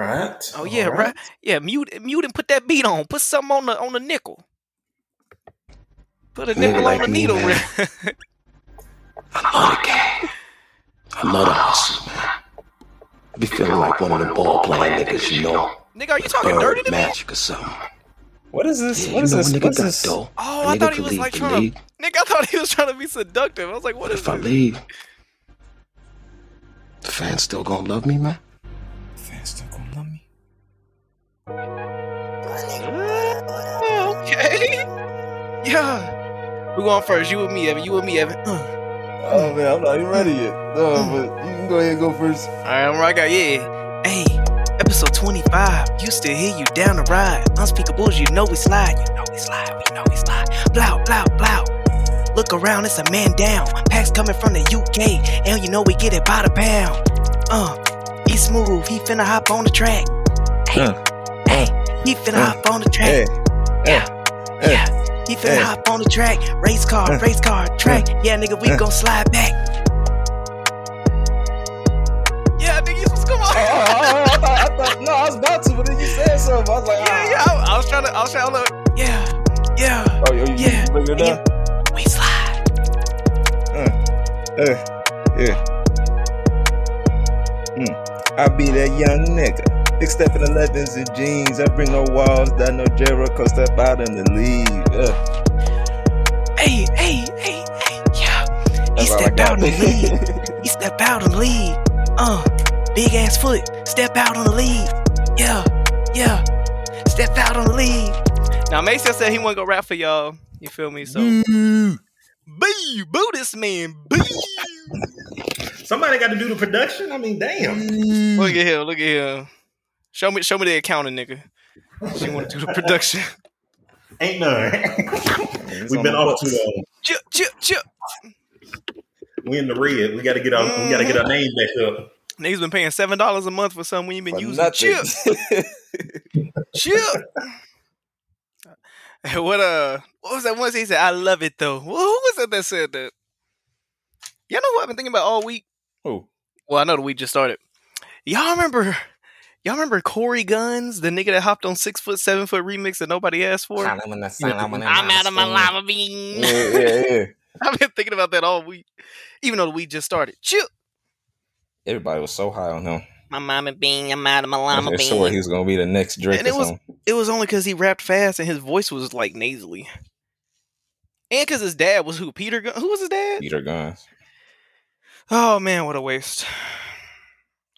right. Oh yeah, right. Yeah, mute mute and put that beat on. Put something on the on the nickel. Put a nickel like on the me, needle. man. I love the game. I love the hustle, man. I be feeling like one of them ball playing niggas, you know. Nigga, are you talking dirty to me? magic or something. What is this? Yeah, what you know Oh, this? a nigga What is got this? dough. Oh, A I nigga thought he was like trying to. Nigga, I thought he was trying to be seductive. I was like, what is If I leave, the fans still gonna love me, man. Yeah. We going first. You with me, Evan. You with me, Evan. Uh. Oh man, I'm not even ready yet. No, but you can go ahead and go first. All right, I'm right. Yeah. Hey, episode 25. Used to hear you down the ride. Unspeakable, you know we slide. You know we slide. We know we slide. Blow, blow, blow. Look around, it's a man down. Packs coming from the UK, and you know we get it by the pound. Uh, he smooth. He finna hop on the track. Hey, Uh, hey, he finna uh, hop on the track. Hey, Yeah, hey. yeah. He finna hey. hop on the track. Race car, Uh, race car, track. Yeah, nigga, we uh. gon' slide back. Yeah, nigga, you come on. Oh, oh, oh, I, thought, I thought, no, I was about to, but then you said something. I was like, Yeah, ah. yeah. I, I was trying to. I was trying to. Look. Yeah, yeah. Oh, you, you, Yeah, you bring it yeah. down? We slide. Uh, yeah. Mm. I be that young nigga. Big step in 11s and jeans. I bring no walls, that no Jericho step out in the lead. Uh, Hey, hey, hey, hey. Yeah. He that's all step out in the lead. He step out on the lead. Uh, big ass foot. Step out on the lead. Yeah, yeah. Step out on the lead. Now, Mason said he want to go rap for y'all. You feel me? So, boo, boo this man, boo. Somebody got to do the production. I mean, damn. Look at him. Look at him. Show me, show me the accounting, nigga. She want to do the production. Ain't none. We've been my off books. too long. Chip, chip, chip. We in the red. We got to get our. We got to get our name back up. Niggas been paying seven dollars a month for something we ain't been For using. nothing. Chip, chip. what uh? What was that one? He said, "I love it though." Who who was that that said that? Y'all know what I've been thinking about all week. Who? Well, I know the week just started. Y'all remember? Y'all remember Cory Gunz, the nigga that hopped on six foot, seven foot remix that nobody asked for? I'm out of my lava bean. Yeah, yeah, yeah. I've been thinking about that all week, even though the week just started. Chip. Everybody was so high on him. My mama bean, I'm out of my I llama was bean. sure he was gonna be the next Drake And it was- It was only because he rapped fast and his voice was like nasally. And because his dad was who? Peter Gun? Who was his dad? Peter Gunz. Oh man, what a waste.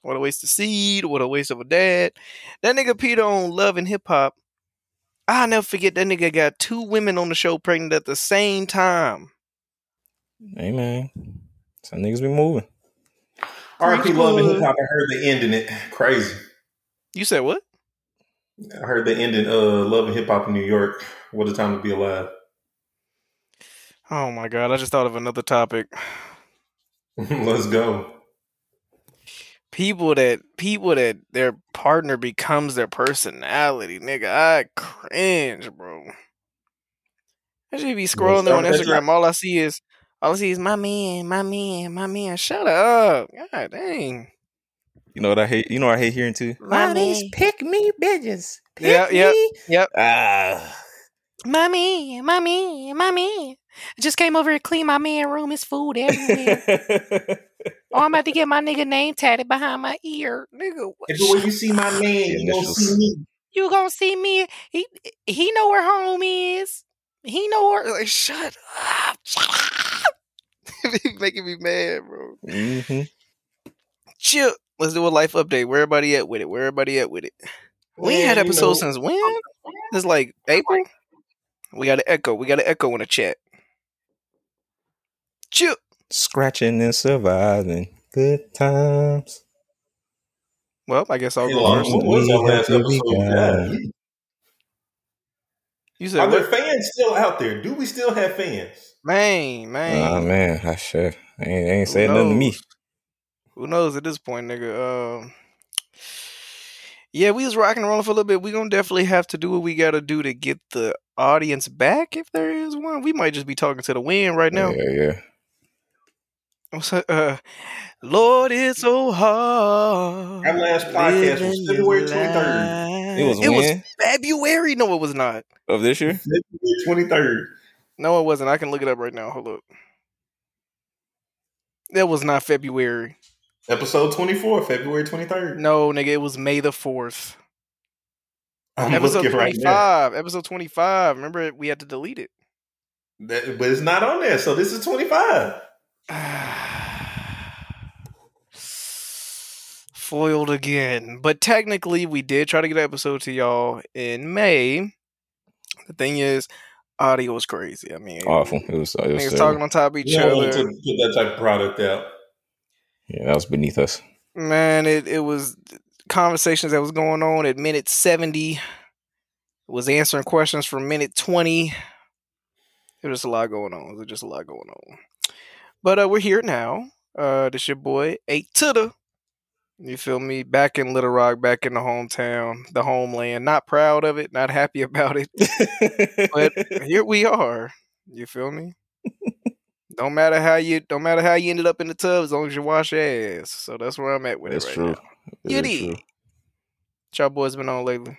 What a waste of seed. What a waste of a dad. That nigga Peter on Love and Hip Hop. I'll never forget that nigga got two women on the show pregnant at the same time. Hey man, some niggas be moving. R.I.P. Love and Hip Hop. I heard the ending it. Crazy. You said what? I heard the ending. Uh, Love and Hip Hop in New York. What a time to be alive. Oh my god, I just thought of another topic. Let's go. People that people that their partner becomes their personality, nigga. I cringe, bro. I should be scrolling there on Instagram. All I see is all I see is my man, my man, my man. Shut up. God dang. You know what I hate? You know what I hate hearing too. My man. pick me bitches. Pick Yeah, yeah, me. yep. Ah, Mommy, mommy, mommy. I just came over to clean my man room. His food everywhere. oh, I'm about to get my nigga name tatted behind my ear. Nigga, what? Everywhere you see my man, you gonna see me. you gonna see me. He he know where home is. He know where. Like, shut up. Shut up. Making me mad, bro. Mm-hmm. Chill. Let's do a life update. Where everybody at with it? Where everybody at with it? We ain't had episodes know, since when? It's like April. We got an echo. We got an echo in the chat. Chill. Scratching and surviving. Good times. Well, I guess I'll Hey, go Lon, first. what was our last episode? You said Are there fans still out there? Do we still have fans? Man, man. Oh man, I sure I ain't, they ain't Who saying nothing to me. Who knows at this point, nigga? Um, yeah, we was rocking and rolling for a little bit. We gonna definitely have to do what we gotta do to get the audience back, if there is one. We might just be talking to the wind right now. Yeah, yeah. What's that? Uh, Lord, it's so hard. Our last podcast was February your 23rd. It was It was when February. No, it was not. of this year. February 23rd. No, it wasn't. I can look it up right now. Hold up. That was not February. Episode 24, February 23rd. No, nigga, it was May the fourth. I'm Episode looking right now. Episode twenty five. Remember, we had to delete it. That- but it's not on there, so this is 25. Foiled again. But technically, we did try to get an episode to y'all in May. The thing is, audio was crazy. I mean, Awful. It was. It was niggas talking on top of each You other. to put that type of product out. Yeah, that was beneath us. Man, it, it was conversations that was going on at minute 70. Was answering questions from minute 20. There was just a lot going on. There was just a lot going on. But uh, we're here now. Uh, this your boy, eight to the. You feel me? Back in Little Rock, back in the hometown, the homeland. Not proud of it, not happy about it. But here we are. You feel me? don't matter how you don't matter how you ended up in the tub as long as you wash your ass. So that's where I'm at with That's it right true. now. You Very did. What y'all boys been on lately?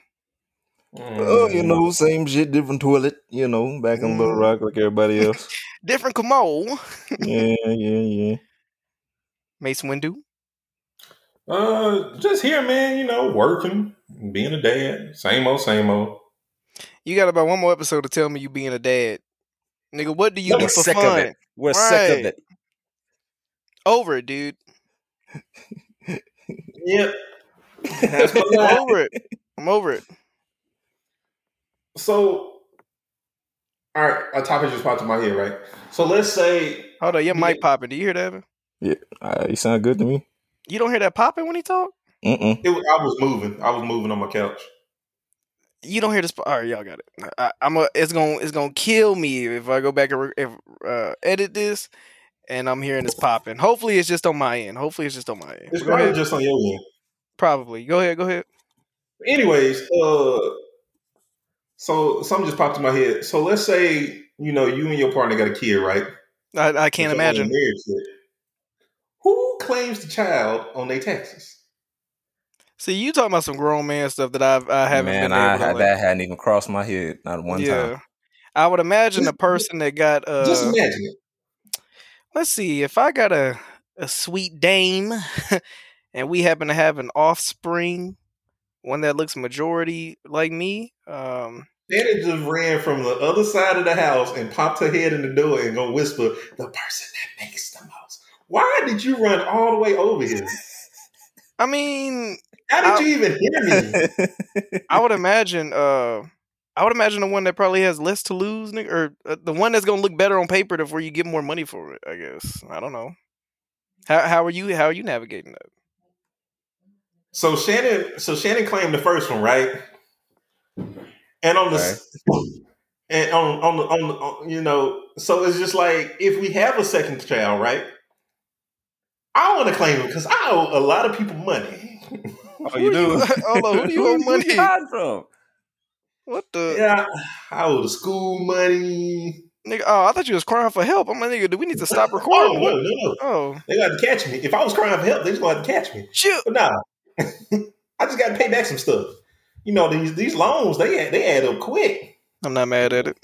Oh, you Mm. know, same shit, different toilet. You know, back in Little Mm. Rock like everybody else. Different Kamo. yeah, yeah, yeah. Mace Windu. Uh, just here, man. You know, working, being a dad. Same old, same old. You got about one more episode to tell me you being a dad. Nigga, what do you We're do for sick of fun? it. We're sick of Right. it. Over it, dude. Yep. That's my I'm life. over it. I'm over it. So, all right, a topic just popped in my head, right? So let's say Hold on, your Yeah. mic popping. Do you hear that? Evan? Uh, you sound good to me. You don't hear that popping when he talk? Mm-mm. it, was- I was moving. I was moving on my couch. You don't hear this. All right, y'all got it. I, I'm a. It's gonna. It's gonna kill me if I go back and re, if, uh, edit this, and I'm hearing this popping. Hopefully, it's just on my end. Hopefully, it's just on my end. It's probably just on your end. Probably. Go ahead. Go ahead. Anyways, uh, so something just popped in my head. So let's say you know you and your partner got a kid, right? I, I can't But y'all ain't imagine. Who claims the child on their taxes? See, you talking about some grown man stuff that I've I haven't Man, been I able to had, like- that hadn't even crossed my head not one yeah. time. I would imagine Just- the person that got Just uh imagine it. let's see, if I got a a sweet dame and we happen to have an offspring, one that looks majority like me, um Shannon just ran from the other side of the house and popped her head in the door and gonna whisper, "The person that makes the most." Why did you run all the way over here? I mean, How did you even hear me? I would imagine uh I would imagine the one that probably has less to lose, nigga, or uh, the one that's gonna look better on paper before you get more money for it. I guess I don't know. How how are you? How are you navigating that? So Shannon, so Shannon claimed the first one, right? And on the and on on the on, the, on you know, so it's just like if we have a second child, right? I want to claim it because I owe a lot of people money. oh, you do? Hold on, who do you owe money? from? What the yeah, I owe the school money. nigga? Oh, I thought you was crying for help. I'm like, nigga, do we need to stop oh, recording? Oh no, no, no! Oh, They got to catch me. If I was crying for help, they just going to catch me. shoot! But nah, I just got to pay back some stuff. You know these these loans they they add up quick. I'm not mad at it.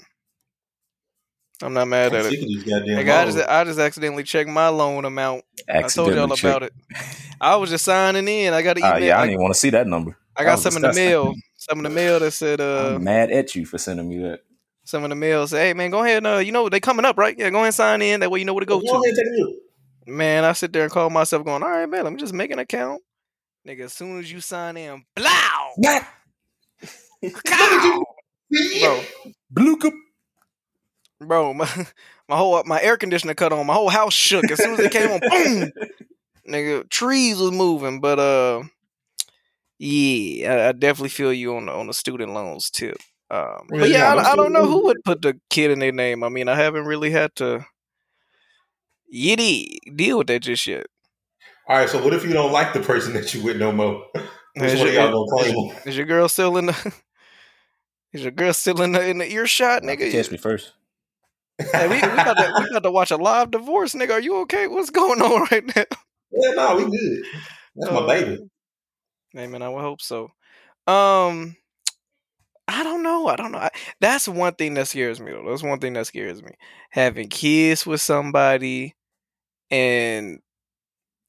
I'm not mad I'm at it. of these goddamn Nigga, I just I just accidentally checked my loan amount. I told y'all Accidentally about it. I was just signing in. I got an Ah, email. yeah, I I, didn't even want to see that number. I got was some in the mail. Some in the mail that said uh I'm mad at you for sending me that. some in the mail said, Hey man, go ahead and uh you know they coming up, right? Yeah, go ahead and sign in. That way you know where to go Go to. and take a look. Man, I sit there and call myself going, All right, man, let me just make an account. Nigga, as soon as you sign in, blow! What? Bro, Blue cup. bro, my, my whole my air conditioner cut on. My whole house shook as soon as it came on. Boom, nigga, trees was moving. But uh, yeah, I, I definitely feel you on the on the student loans tip. Um, but Yeah, yeah, I, I don't know who would put the kid in their name. I mean, I haven't really had to yitty deal with that just yet. All right, so what if you don't like the person that you with no more? Which Is one your, y'all gonna claim him? is your girl still in the? Is your girl still in the in the earshot, nigga? Catch me first. Hey, we, we got to we got to watch a live divorce, nigga. Are you okay? What's going on right now? Yeah, no, we good. That's my Uh, baby. Hey man, I would hope so. Um, I don't know. I don't know. I, that's one thing that scares me though. That's one thing that scares me. Having kids with somebody, and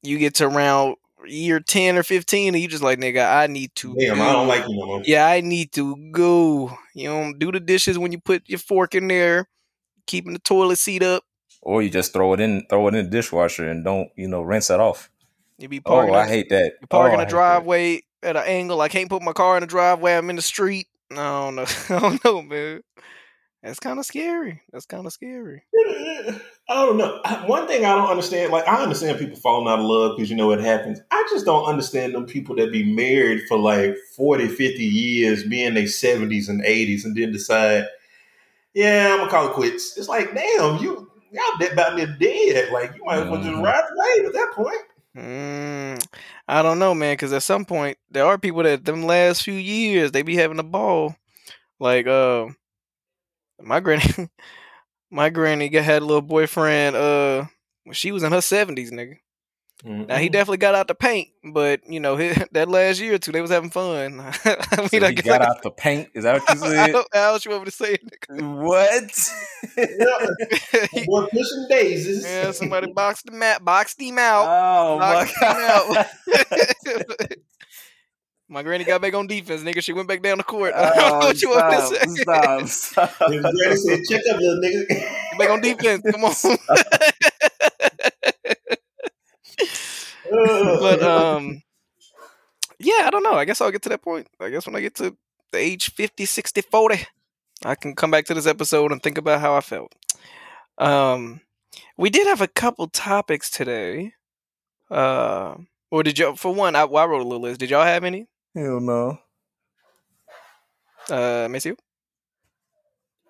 you get to around year ten or fifteen, and you just like, nigga, I need to. Damn, go. I don't like you no more. Yeah, I need to go. You know, do the dishes when you put your fork in there, keeping the toilet seat up. Or you just throw it in, throw it in the dishwasher, and don't you know rinse it off. You be parking. Oh, a- I hate that. You park oh, in I a hate that. driveway at an angle. I can't put my car in the driveway. I'm in the street. I don't know. I don't know, man. That's kind of scary. That's kind of scary. I don't know. One thing I don't understand, like I understand people falling out of love because you know it happens. I just don't understand them people that be married for like 40, 50 years, be in their 70s and 80s, and then decide, yeah, I'm gonna call it quits. It's like, damn, you y'all dead about near dead. Like you might as well just Mhm. ride the wave at that point. Mm, I don't know, man. Because at some point, there are people that them last few years they be having a ball. Like, uh, my granny, my granny had a little boyfriend. Uh, when she was in her seventies, nigga. Now he definitely got out the paint, but you know he, that last year or two they was having fun. I mean, So I he guess got out the paint. Is that what you said? How, how else you want me to say it? nigga? what? Yeah, He- boy, pushing daisies. yeah, somebody boxed him out, boxed him out. oh my Knocked him god! My granny got back on defense, nigga. She went back down the court. I don't know Oh, what you want stop, to say. stop, stop. His granny said, "Check up, little nigga." Get back on defense. Come on. but um yeah, I don't know. I guess I'll get to that point. I guess when I get to the age 50, 60, 40, I can come back to this episode and think about how I felt. Um we did have a couple topics today. Uh or did y'all for one, I, well, I wrote a little list. Did y'all have any? Hell no. Uh Miss you?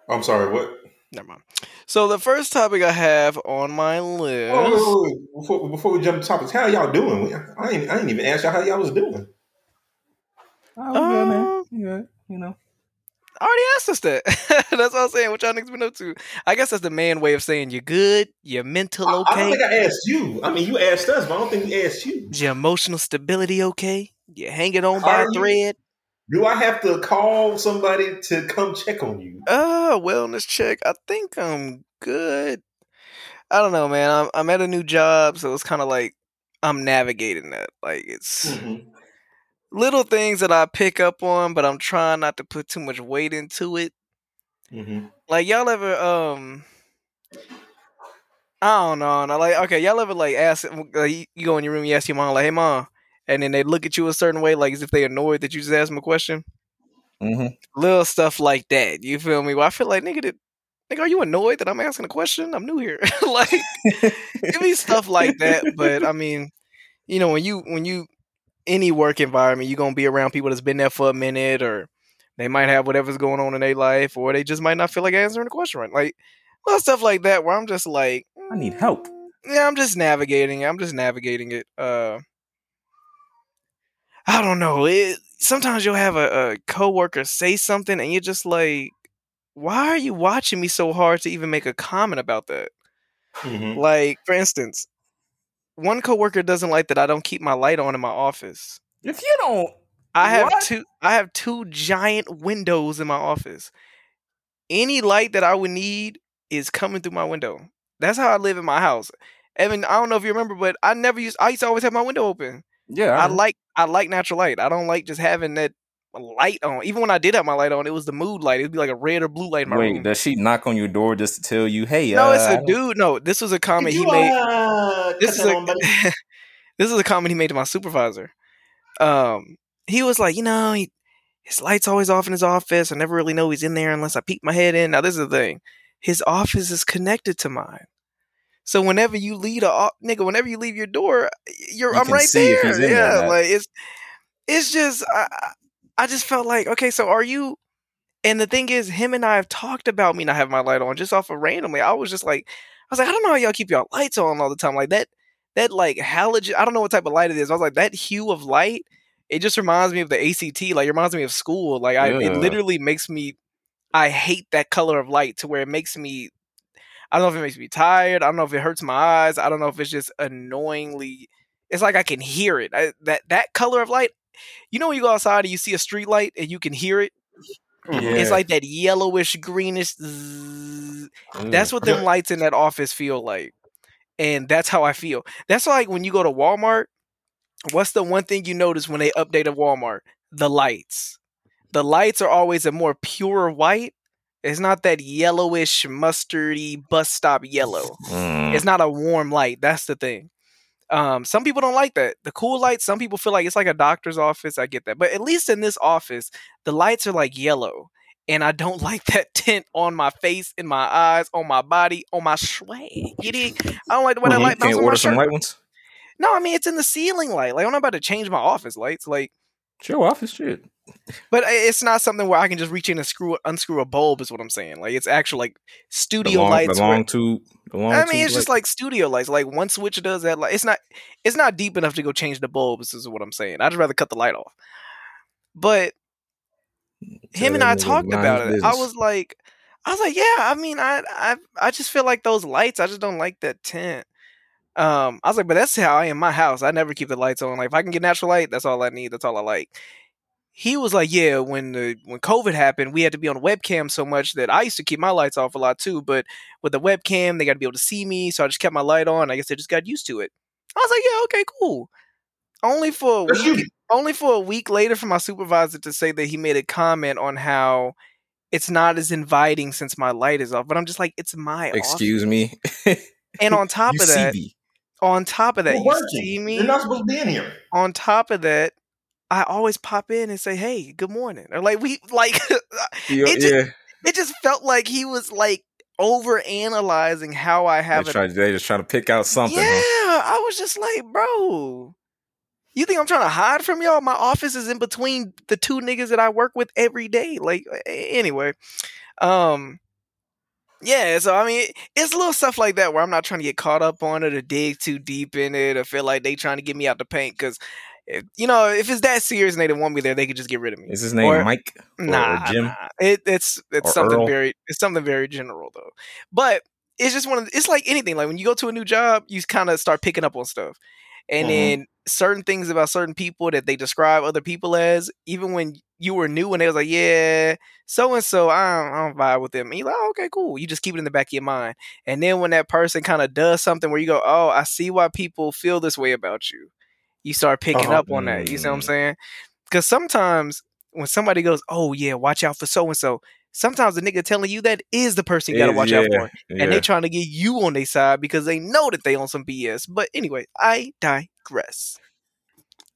I'm sorry. What? Never mind. So the first topic I have on my list. Oh, wait, wait, wait. Before, before we jump to topics, how y'all doing? I ain't, I ain't even asked y'all how y'all was doing. Oh, good, man. Uh, Yeah, you know. I already asked us that. That's what I'm saying. What y'all niggas been up to? I guess that's the man way of saying you're good, you're mental I, I don't think I asked you. I mean, you asked us, but I don't think we asked you. Is your emotional stability okay, you're hanging on How by a you? thread. Do I have to call somebody to come check on you? Uh, wellness check. I think I'm good. I don't know, man. I'm I'm at a new job, so it's kind of like I'm navigating that. Like it's Mhm. little things that I pick up on, but I'm trying not to put too much weight into it. Mhm. Like y'all ever um I don't know. no, Like okay, y'all ever like ask like, you you go in your room, you ask your mom like, "Hey mom," and then they look at you a certain way, like as if they annoyed that you just asked them a question. Mm-hmm. Little stuff like that. You feel me? Well, I feel like nigga, did, nigga, are you annoyed that I'm asking a question? I'm new here. like give me stuff like that. But I mean, you know, when you when you any work environment, you're gonna be around people that's been there for a minute, or they might have whatever's going on in their life, or they just might not feel like answering a question right. Like little stuff like that, where I'm just like, I need help. "Mm, Yeah, I'm just navigating. I'm just navigating it. Uh, I don't know. It sometimes you'll have a, a coworker say something, and you're just like, why are you watching me so hard to even make a comment about that? Mhm. Like, for instance, one coworker doesn't like that I don't keep my light on in my office. If you don't, I have What? two I have two giant windows in my office. Any light that I would need is coming through my window. That's how I live in my house. Evan, I don't know if you remember, but I never used I used to always have my window open. Yeah, I I, like I like natural light. I don't like just having that light on. Even when I did have my light on, it was the mood light. It'd be like a red or blue light in my wait. room. Does she knock on your door just to tell you, "Hey, no, uh, it's a dude. No, this was a comment Did he made. uh, this is a on, this is a comment he made to my supervisor. Um, he was like, you know, he, his lights always off in his office. I never really know he's in there unless I peek my head in. Now, this is the thing: his office is connected to mine. So whenever you leave a nigga, whenever you leave your door, you're You I'm right there. in there yeah, like it's it's just I I just felt like okay, so are you? And the thing is, him and I have talked about me not having my light on just off of randomly. I was just like, I was like, I don't know how y'all keep y'all lights on all the time. Like that, that like halogen. I don't know what type of light it is. I was like, that hue of light. It just reminds me of the ACT. Like it reminds me of school. Like I, it literally makes me. I hate that color of light to where it makes me. I don't know if it makes me tired. I don't know if it hurts my eyes. I don't know if it's just annoyingly. It's like I can hear it. I, that that color of light. you know when you go outside and you see a street light and you can hear it. Yeah. It's like that yellowish greenish. zzz. Mm. That's what them lights in that office feel like, and that's how I feel. That's like when you go to Walmart. What's the one thing you notice when they update a Walmart? The lights. The lights are always a more pure white. It's not that yellowish, mustardy bus stop yellow. Mm. It's not a warm light. That's the thing. Um, some people don't like that. The cool lights, some people feel like it's like a doctor's office. I get that. But at least in this office, the lights are like yellow. And I don't like that tint on my face, in my eyes, on my body, on my swag. You dig? I don't like the way that Mhm. light Can't order some shirt. white ones. No, I mean it's in the ceiling light. Like I'm not about to change my office lights. Like, Show off his shit. But it's not something where I can just reach in and screw unscrew a bulb. Is what I'm saying. Like it's actual like The studio long, lights. the where- long tube. The long I mean, it's just like studio lights. Like one switch does that. Like it's not, it's not deep enough to go change the bulbs. Is what I'm saying. I'd rather cut the light off. But Tell him and I talked about it. I was like, I was like, yeah. I mean, I, I, I just feel like those lights. I just don't like that tint. Um, I was like, but that's how I am in my house. I never keep the lights on. Like if I can get natural light, that's all I need. That's all I like. He was like, yeah, when the when COVID happened, we had to be on webcam so much that I used to keep my lights off a lot too. But with the webcam, they got to be able to see me, so I just kept my light on. I guess they just got used to it. I was like, yeah, okay, cool. Only for a week, only for a week later for my supervisor to say that he made a comment on how it's not as inviting since my light is off. But I'm just like, it's my office. Excuse me. And on top you of that, CB. on top of that, We're you working. see me. You're not supposed to be in here. on top of that, I always pop in and say, "Hey, good morning," or like we like. It just- yeah. it just felt like he was like over analyzing how I have They, it. they just trying to pick out something. yeah, huh? I was just like, bro. You think I'm trying to hide from y'all? My office is in between the two niggas that I work with every day. Like, anyway, um, yeah. So I mean, it's little stuff like that where I'm not trying to get caught up on it or dig too deep in it or feel like they trying to get me out the paint because, you know, if it's that serious and they didn't want me there, they could just get rid of me. Is his name Or- Mike? Or, Nah, Jim? nah. It, it's it's Or something Earl? very it's something very general though. But it's just one of the, it's like anything. Like when you go to a new job, you kind of start picking up on stuff, and Mhm. then certain things about certain people that they describe other people as, even when you were new and they was like, yeah, so and so, I don't, I don't vibe with them. And you're like, oh, okay, cool. You just keep it in the back of your mind, and then when that person kind of does something where you go, oh, I see why people feel this way about you. You start picking Uh-huh. up on that. You see what I'm Mm. saying? Because sometimes when somebody goes, "Oh yeah, watch out for so and so," sometimes the nigga telling you that is the person you gotta watch yeah, out for, yeah. and they trying to get you on their side because they know that they on some BS. But anyway, I digress.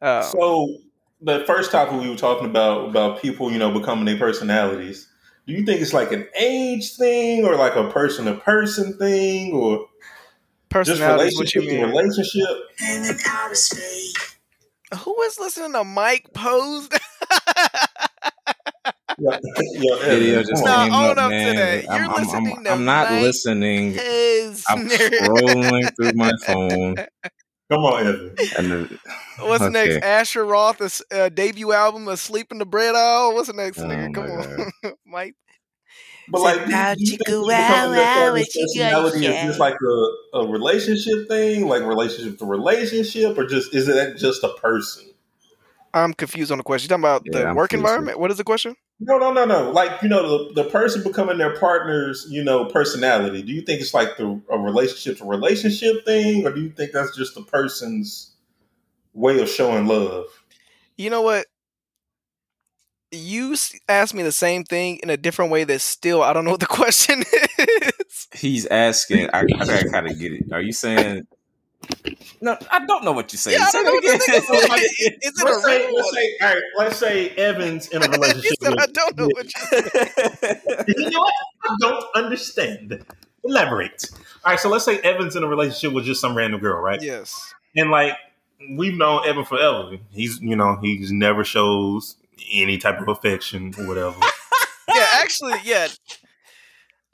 Uh, So the first topic we were talking about about people, you know, becoming their personalities. Do you think it's like an age thing or like a person to person thing or personality, is what you relationship mean? relationship? Who is listening to Mike posed? Yeah, yeah, Video just No, came up, up man. I'm, I'm, I'm, I'm not Mike listening. Is I'm scrolling through my phone. Come on, Evan. The, What's Okay. next? Asher Roth's uh, debut album, "Asleep in the Bread Aisle." What's the next, Oh nigga? Come on, Mike. But Say, like, do, "Now do you think chicka it's wow becoming their wow, personality what you gonna is just like a, a relationship thing, like relationship to relationship, or just is it just a person? I'm confused on the question. You're talking about Yeah, the I'm work confused. environment? What is the question? No, no, no, no. Like you know, the, the person becoming their partner's, you know, personality. Do you think it's like the a relationship to relationship thing, or do you think that's just the person's way of showing love? You know what? You s- asked me the same thing in a different way. That still, I don't know what the question is. he's asking. I, I gotta kind of get it. Are you saying? No, I don't know what you're saying. Yeah, I don't know what that this again. nigga. Is it Let's a say, riddle? let's say, all right, let's say Evans in a He relationship. said, I don't know what you you know what? I don't understand. Elaborate. All right, so let's say Evan's in a relationship with just some random girl, right? Yes. And like we've known Evan forever. He's you know he's never shows any type of affection or whatever. Yeah, actually, yeah.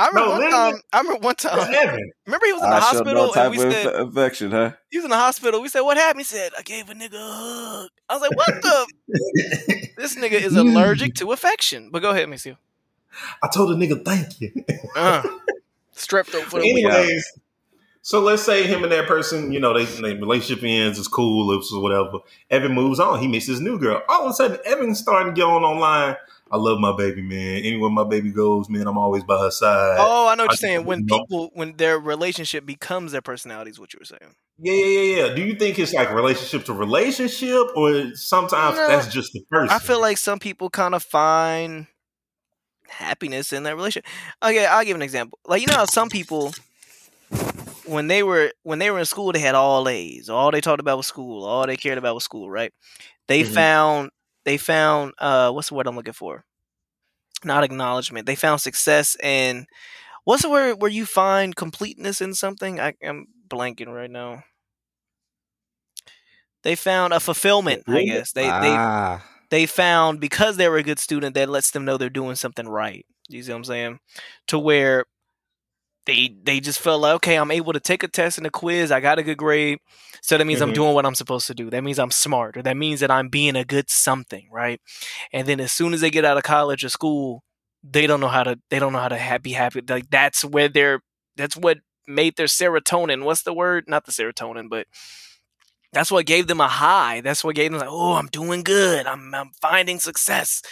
I remember No, one time. I remember one time. Remember he was in the I hospital no and we of said affection, huh? he was in the hospital. We said what happened. He said I gave a nigga a hug. I was like, what the? this nigga is allergic to affection. But go ahead, Monsieur. I told the nigga thank you. Uh, strep throat for But the week. anyways, So let's say him and that person, you know, they, they relationship ends, it's cool, it's whatever. Evan moves on, he meets his new girl. All of a sudden, Evan's starting going online. I love my baby, man. Anywhere my baby goes, man, I'm always by her side. Oh, I know what I you're saying. When know. people, when their relationship becomes their personality, is what you were saying. Yeah, yeah, yeah, yeah. Do you think it's like relationship to relationship, or sometimes No, that's just the person? I feel like some people kind of find happiness in that relationship. Okay, I'll give an example. Like you know how some people when they were when they were in school they had all A's. All they talked about was school. All they cared about was school, right? They Mhm. found they found uh what's the word I'm looking for? Not acknowledgement. They found success and what's the word where you find completeness in something? I, I'm blanking right now. They found a fulfillment, I guess. They they ah, they found because they were a good student that lets them know they're doing something right. You see what I'm saying? To where they they just felt like, okay, I'm able to take a test and a quiz. I got a good grade, so that means I'm Mhm. doing what I'm supposed to do. That means I'm smart, or that means that I'm being a good something, right? And then as soon as they get out of college or school, they don't know how to they don't know how to ha- be happy. Like that's where they're that's what made their serotonin. What's the word? Not the serotonin, but that's what gave them a high. That's what gave them like, oh, I'm doing good. I'm I'm finding success.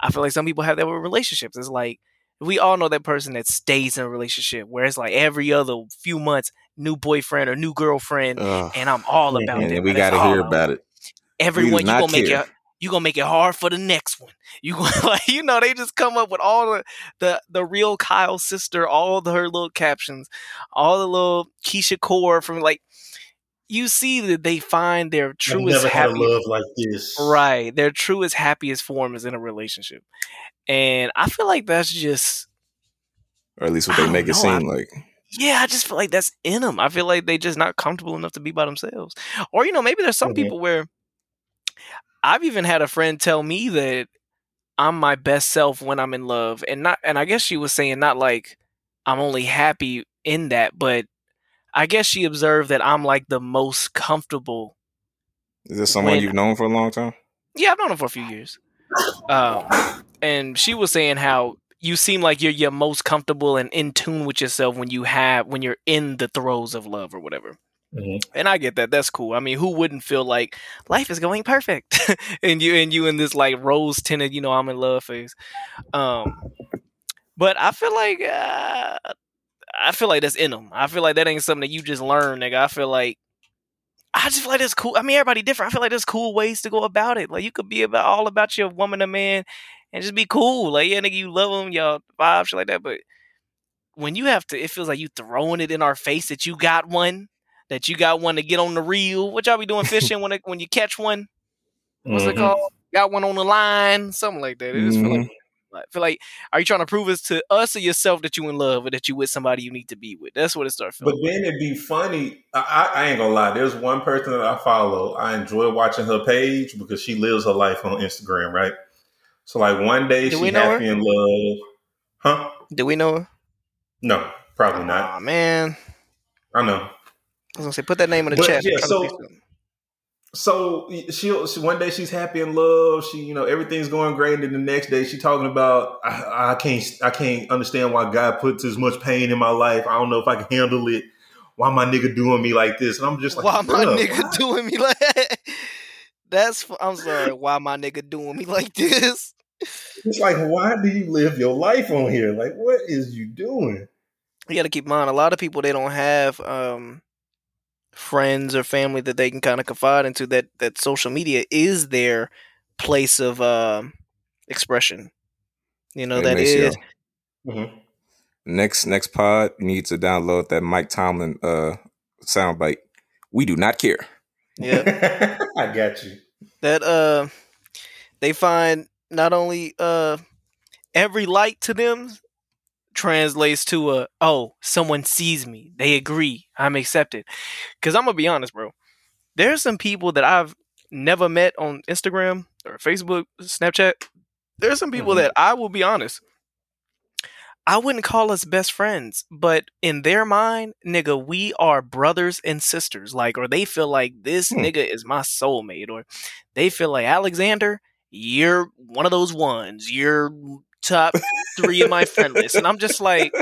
I feel like some people have that with relationships. It's like we all know that person that stays in a relationship where it's like every other few months, new boyfriend or new girlfriend, ugh. and I'm all about it. we got to hear about it. Everyone, you gonna make it. You gonna make it hard for the next one. You gonna like, you know, they just come up with all the the the real Kyle sister, all the, her little captions, all the little Keisha Core from like. You see that they find their I've truest never had a happy love like this. Right. Their truest, happiest form is in a relationship. And I feel like that's just, Or at least what they don't make it know, I- seem like. yeah, I just feel like that's in them. I feel like they just not comfortable enough to be by themselves. Or, you know, maybe there's some Mhm. people where I've even had a friend tell me that I'm my best self when I'm in love. And not, and I guess she was saying not like I'm only happy in that, but I guess she observed that I'm like the most comfortable Is this someone When- you've known for a long time? Yeah, I've known him for a few years. Um, and she was saying how you seem like you're your most comfortable and in tune with yourself when you have when you're in the throes of love or whatever. Mhm. And I get that. That's cool. I mean, who wouldn't feel like life is going perfect, and you and you in this like rose tinted, you know, I'm in love phase. Um, but I feel like uh, I feel like that's in them. I feel like that ain't something that you just learn, nigga. I feel like I just feel like that's cool. I mean, everybody different. I feel like there's cool ways to go about it. Like you could be about all about your woman or man, and just be cool. Like yeah, nigga, you love them, y'all vibe, shit like that. But when you have to, it feels like you throwing it in our face that you got one, that you got one to get on the reel. What y'all be doing fishing when it, when you catch one? What's it Mhm. called? Got one on the line, something like that. It just feel like, Mm-hmm. I feel like, are you trying to prove it to us or yourself that you in love or that you with somebody you need to be with? That's what it starts But then it'd be funny. I, I, I ain't gonna lie. There's one person that I follow. I enjoy watching her page because she lives her life on Instagram, right? So like one day Do she happy in love. Huh? Do we know her? No, probably not. Aw, man. I know. I was gonna say, put that name in the But, chat. yeah, so-. So she'll she, one day she's happy in love. She you know everything's going great, and then the next day she's talking about I, I can't I can't understand why God puts as much pain in my life. I don't know if I can handle it. Why my nigga doing me like this? And I'm just like, why my nigga why?" doing me like that? That's I'm sorry. Why my nigga doing me like this? It's like, why do you live your life on here? Like, what is you doing? You got to keep in mind a lot of people they don't have um friends or family that they can kind of confide into. That that social media is their place of um expression. You know Hey, that Maceo, is. Mhm. Next next pod, you need to download that Mike Tomlin uh soundbite. We do not care. Yeah. I got you. that uh they find not only uh every like to them translates to a oh someone sees me they agree i'm accepted because i'm gonna be honest bro there's some people that i've never met on instagram or facebook snapchat there's some people Mhm. that i will be honest I wouldn't call us best friends, but in their mind, nigga, we are brothers and sisters. Like, or they feel like this Hmm. nigga is my soulmate, or they feel like Alexander, you're one of those ones. You're top three of my friend list, and I'm just like,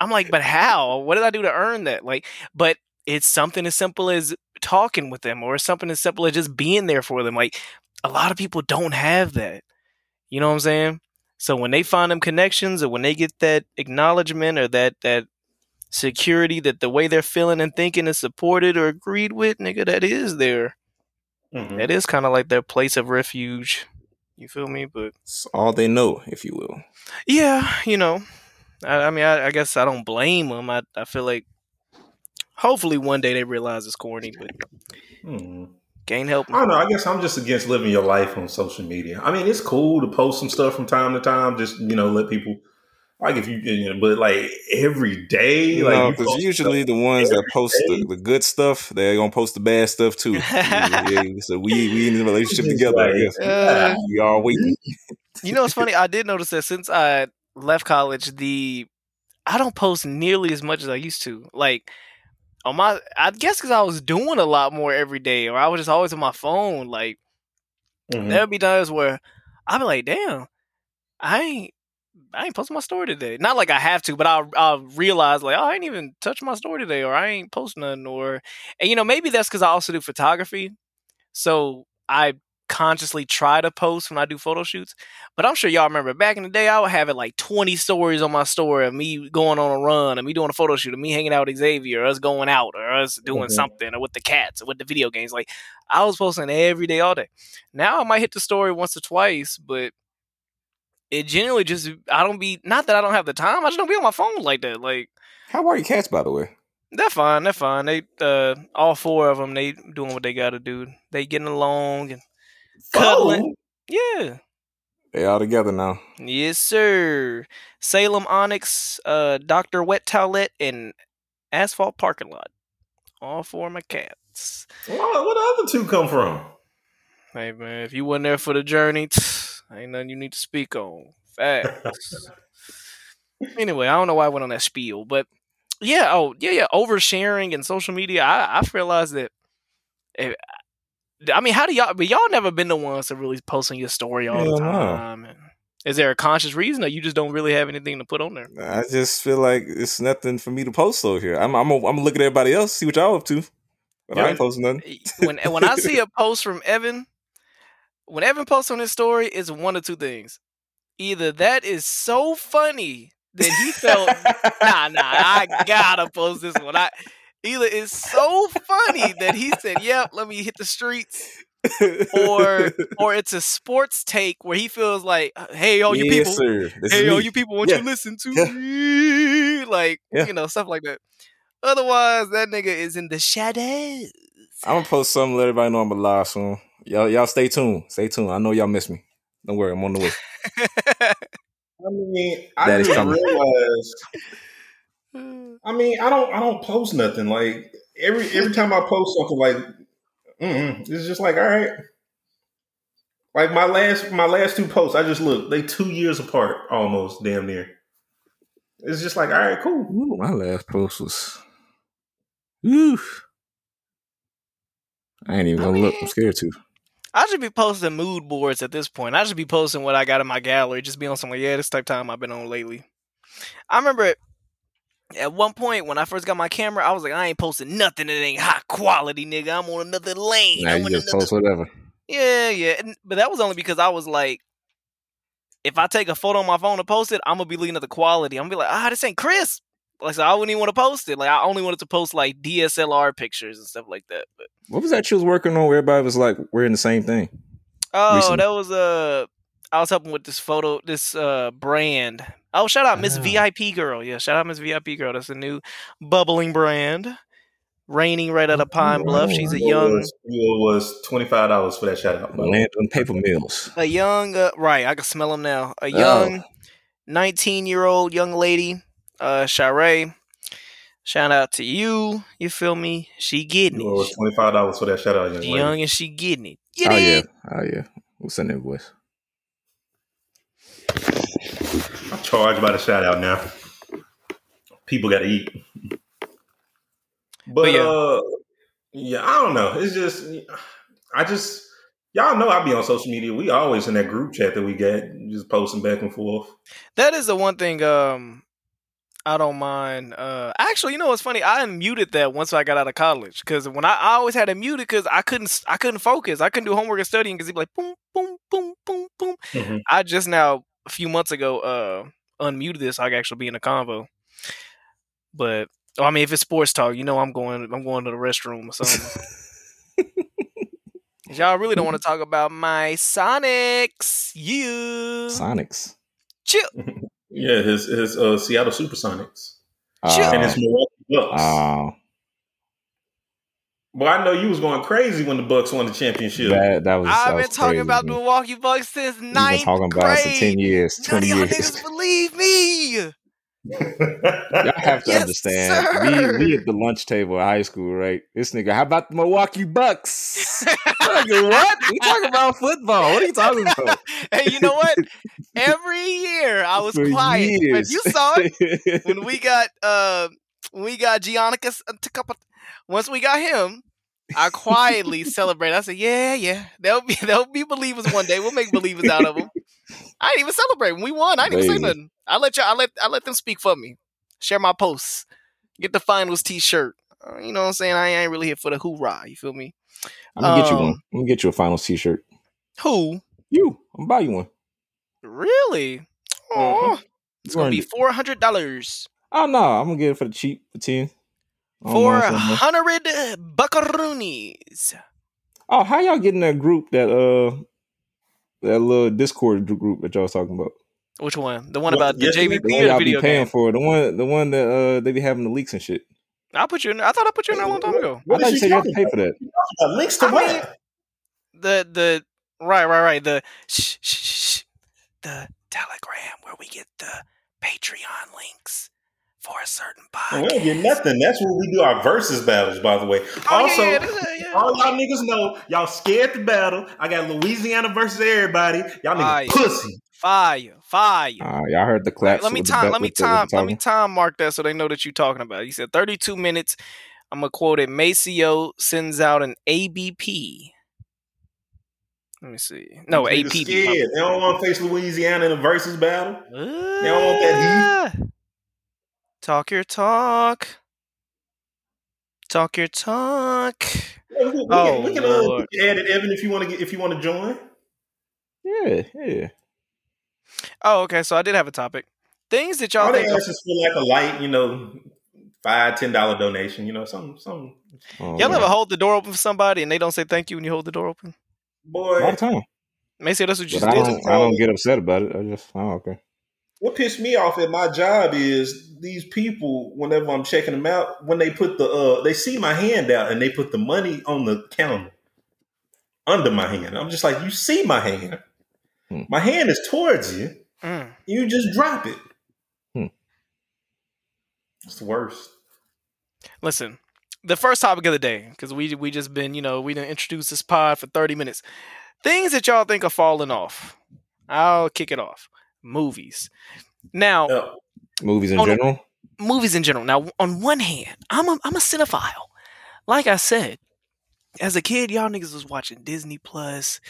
I'm like, but how? What did I do to earn that? Like, but it's something as simple as talking with them, or something as simple as just being there for them. Like, a lot of people don't have that. You know what I'm saying? So when they find them connections, or when they get that acknowledgement, or that that security that the way they're feeling and thinking is supported or agreed with, nigga, that is their Mhm. that is kind of like their place of refuge. You feel me? But It's all they know, if you will. yeah, you know, I, I mean, I, I guess I don't blame them. I I feel like hopefully one day they realize it's corny, but Mhm. can't help Me. I don't know. I guess I'm just against living your life on social media. I mean, it's cool to post some stuff from time to time, just you know, let people like if you, you know, but like every day, like no, because usually the ones that post the, the good stuff, they're gonna post the bad stuff too. yeah, yeah, so we we in a relationship Just together. I guess Uh, we are waiting. you know, it's funny. I did notice that since I left college, the I don't post nearly as much as I used to. Like on my, I guess because I was doing a lot more every day, or I was just always on my phone. Like Mhm. there'd be times where I'd be like, "Damn, I ain't." I ain't posting my story today. Not like I have to, but I'll, I'll realize like, oh, I ain't even touched my story today, or I ain't post nothing, or and you know maybe that's because I also do photography, so I consciously try to post when I do photo shoots. But I'm sure y'all remember back in the day, I would have it like 20 stories on my story of me going on a run, and me doing a photo shoot, and me hanging out with Xavier, or us going out, or us doing Mhm. something, or with the cats, or with the video games. Like I was posting every day, all day. Now I might hit the story once or twice, but it generally just I don't be not that I don't have the time. I just don't be on my phone like that. Like How are your cats, by the way? they're fine. They're fine. They uh all four of them they doing what they got to do. They getting along and cuddling. Yeah. They all together now. Yes, sir. Salem Onyx, uh, Doctor Wet Towelette, and Asphalt Parking Lot. All four of my cats. Where, where the other two come from? Hey man, if you wasn't there for the journey, ain't nothing you need to speak on. Facts. anyway, I don't know why I went on that spiel, but yeah, oh yeah, yeah, oversharing and social media. I I realized that. If, I mean, how do y'all? But y'all never been the ones to really posting your story all Hell the time. Is there a conscious reason, or you just don't really have anything to put on there? I just feel like it's nothing for me to post over here. I'm I'm gonna I'm look at everybody else, see what y'all up to, but I ain't posting nothing. Eh, when when I see a post from Evan, when Evan posts on his story, it's one of two things. Either that is so funny that he felt nah nah I gotta post this one. I either it's so funny that he said, Yep, let me hit the streets. Or or it's a sports take where he feels like, hey all you yes, people sir. This hey all you people want Yeah. you listen to Yeah. me like you know, stuff like that. Otherwise, that nigga is in the shadows. I'm gonna post something. Let everybody know I'm alive soon. Y'all, y'all stay tuned. Stay tuned. I know y'all miss me. Don't worry, I'm on the way. I mean, I That is just coming. realized. I mean, I don't, I don't post nothing. Like every every time I post something, like mm it's just like, all right. Like my last, my last two posts, I just look. They two years apart, almost, damn near. It's just like, all right, cool. Ooh, my last post was. Ooh. I ain't even gonna look. mean- I'm scared to. I should be posting mood boards at this point. I should be posting what I got in my gallery. Just be on some like, yeah, this type of time I've been on lately. I remember at one point when I first got my camera, I was like, I ain't posting nothing that ain't high quality, nigga. I'm on another lane. Now I'm you just another post whatever. Yeah, yeah. And, but that was only because I was like, if I take a photo on my phone to post it, I'm gonna be looking at the quality. I'm gonna be like, ah, this ain't crisp. Like, so I wouldn't even want to post it. Like, I only wanted to post like DSLR pictures and stuff like that. But What was that you was working on where everybody was like wearing the same thing? oh, Recently. that was uh, I was helping with this photo, this uh brand. Oh, shout out Miss Ah. VIP Girl. Yeah, shout out Miss VIP Girl. That's a new bubbling brand, raining right out of Pine Bluff. She's a young, was, fuel was twenty five dollars for that shout out. by the way. Land on paper mills. a young uh, right i can smell them now a Oh. young 19 year old young lady uh Shiree. shout out to you you feel me she getting Fuel was it twenty five dollars for that shout out. Young she young and she getting it Get Oh yeah. Oh yeah. We'll send that voice. I charge by the shout out now. People got to eat. But, But yeah. uh, yeah, I don't know. It's just, I just, y'all know I be on social media. We always in that group chat that we get, just posting back and forth. that is the one thing um I don't mind. Uh, actually, you know what's funny? I unmuted that once I got out of college because when I, I always had it muted because I couldn't I couldn't focus. I couldn't do homework and studying because he'd be like boom boom boom boom boom. Mhm. I just now a few months ago uh unmuted this so I could actually be in a convo. But oh, I mean, if it's sports talk, you know, I'm going I'm going to the restroom or something. Y'all really don't want to talk about my Sonics. You Sonics. chill. Yeah, his his uh, Seattle SuperSonics Sure. and Uh, his Milwaukee Bucks. uh, Boy, I know you was going crazy when the Bucks won the championship. that, that was. I've was been talking crazy, about the man. Milwaukee Bucks since We've been ninth talking about it for grade. 10 years, None of 20 y'all years. niggas believe me. Y'all have to Yes, understand. sir. We, we at the lunch table at high school, right? This nigga, how about the Milwaukee Bucks? Nigga, what? We talking about football. What are you talking about? hey, you know what? Every year I was For quiet, but you saw it when we got uh when we got Giannis Antetokounmpo. Once we got him, I quietly celebrated. I said, "Yeah, yeah, they'll be they'll be believers one day. We'll make believers out of them." I didn't even celebrate when we won. I didn't even say nothing. I let you. I let I let them speak for me. Share my posts. Get the finals T-shirt. Uh, you know what I'm saying? I ain't really here for the hoorah. You feel me? I'm gonna get you Um, one. I'm gonna get you a finals t-shirt. Who You, I'm gonna buy you one. really? Oh, it's gonna be four hundred dollars. Oh no, I'm gonna get it for the cheap for ten. Four mind so much. hundred buckaroonies. Oh, how y'all getting that group that uh that little Discord group that y'all was talking about? Which one? The one Well, about the yes, JVP The one or the y'all be video paying game? for. The one the one that uh they be having the leaks and shit. I put you in. I thought I put you in there a long time ago. What I thought you you said you have to pay for that. about? Links to I what? mean- The the right right right the shh, shh, shh, shh, the Telegram where we get the Patreon links for a certain And we podcast. don't get nothing. That's where we do our versus battles, by the way. Oh, also, yeah, yeah, yeah. all y'all niggas know y'all scared to battle. I got Louisiana versus everybody. Y'all niggas Fire. pussy. Fire, fire. Uh, y'all heard the claps. let me with time. Let me with time. Let me talking. time mark that so they know that you're talking about. it. You said 32 minutes. I'm gonna quote it. Maceo sends out an ABP. Let me see. No, Niggas APB. Scared. They don't want to face don't in a versus battle. They don't want that Talk your talk. Talk your talk. Yeah, we, we Oh, can, we can uh, Lord. add it, Evan, if you want to get if you want to join. Yeah, yeah. Oh, okay. So I did have a topic. Things that y'all All they think. Of, ask is for like a light, you know, five ten dollar donation. You know, some some Oh, y'all man. ever hold the door open for somebody and they don't say thank you when you hold the door open? boy. all the time. Maceo, that's what you But just I did. don't, I don't get upset about it. I just, oh, okay. What pissed me off at my job is these people. Whenever I'm checking them out, when they put the uh, they see my hand out and they put the money on the counter under my hand. I'm just like, you see my hand. Hmm. My hand is towards you. Mm. You just drop it. Hmm. It's the worst. Listen, the first topic of the day, because we we just been, you know, we didn't introduce this pod for 30 minutes. Things that y'all think are falling off. I'll kick it off. Movies. Now, Yeah. Movies in no. general. movies in general. Now, on one hand, I'm a I'm a cinephile. Like I said, as a kid, y'all niggas was watching Disney Plus.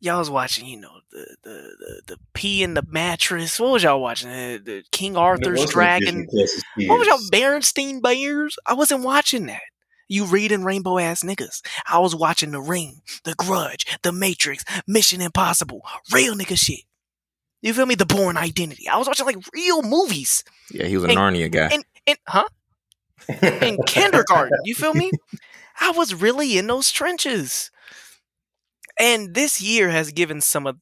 Y'all was watching, you know, the the the, the pee in the mattress. What was y'all watching? The, the King Arthur's no Dragon. Disney Plus as What was y'all kids. Berenstein Bears? I wasn't watching that. You reading rainbow ass niggas. I was watching The Ring, The Grudge, The Matrix, Mission Impossible, real nigga shit. You feel me? The Bourne Identity. I was watching like real movies. Yeah, he was a And- Narnia guy. And and huh? In kindergarten. You feel me? I was really in those trenches. And this year has given some of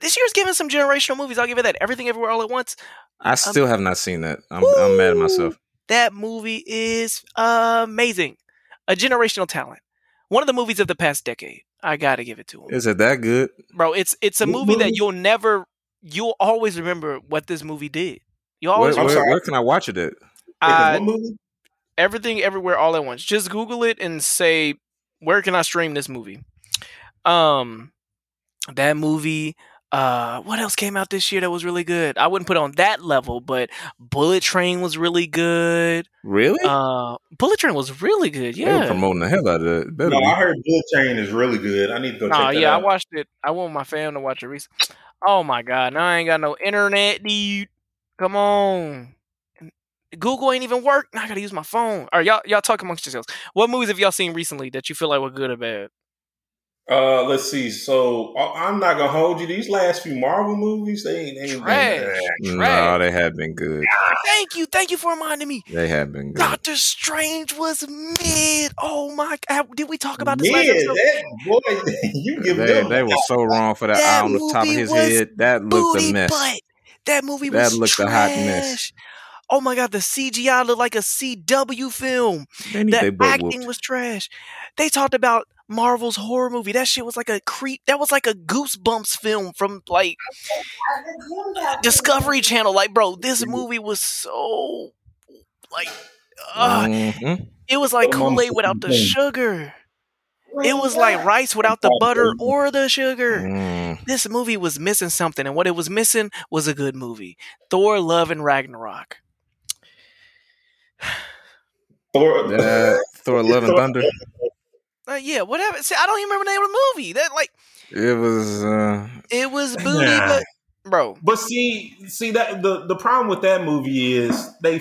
this year's given some generational movies. I'll give it that. Everything Everywhere All at Once. I still have not seen that. I'm, I'm mad at myself. That movie is amazing. A generational talent. One of the movies of the past decade. I gotta give it to him, Is it that good? bro. It's it's a movie movie? that you'll never, you'll always remember what this movie did. You always I'm where, sorry. where can I watch it at? uh, what movie? everything everywhere all at once. Just Google it and say, "Where can I stream this movie?" Um, that movie. Uh, what else came out this year that was really good? I wouldn't put it on that level, but Bullet Train was really good. Really? Uh, Bullet Train was really good. They were Yeah. promoting the hell out of that. It No. I heard Bullet Train is really good. I need to go check Oh that yeah, I watched it. I want my fam to watch it recently. Oh my god, now I ain't got no internet, dude. Come on. Google ain't even work. Now I gotta use my phone. All right, y'all y'all talk amongst yourselves. What movies have y'all seen recently that you feel like were good or bad? Uh, let's see. So I'm not gonna hold you. These last few Marvel movies, they ain't, they ain't Trash. been. No, they have been good. Thank you, thank you for reminding me. They have been good. Doctor Strange was mid. Oh my god! Did we talk about this last Yeah, episode? that boy, you give They, them. they were so wrong for that, That eye on the top of his head. That looked a mess. butt. That movie That was looked trash. a hot mess. Oh my god, the CGI looked like a CW film. They need The acting whooped. was trash. They talked about Marvel's horror movie. That shit was like a creep. That was like a Goosebumps film from like Discovery Channel. Like, bro, this movie was so like, uh, Mhm. it was like Kool Aid without the sugar. It was like rice without the butter or the sugar. Mm. This movie was missing something, and what it was missing was a good movie. Thor: Love and Ragnarok. Thor, That Thor: Love and Thunder. Uh, yeah, whatever. See, I don't even remember the name of the movie. That like It was. uh it was booty, Nah. but bro, But see, see that the the problem with that movie is they,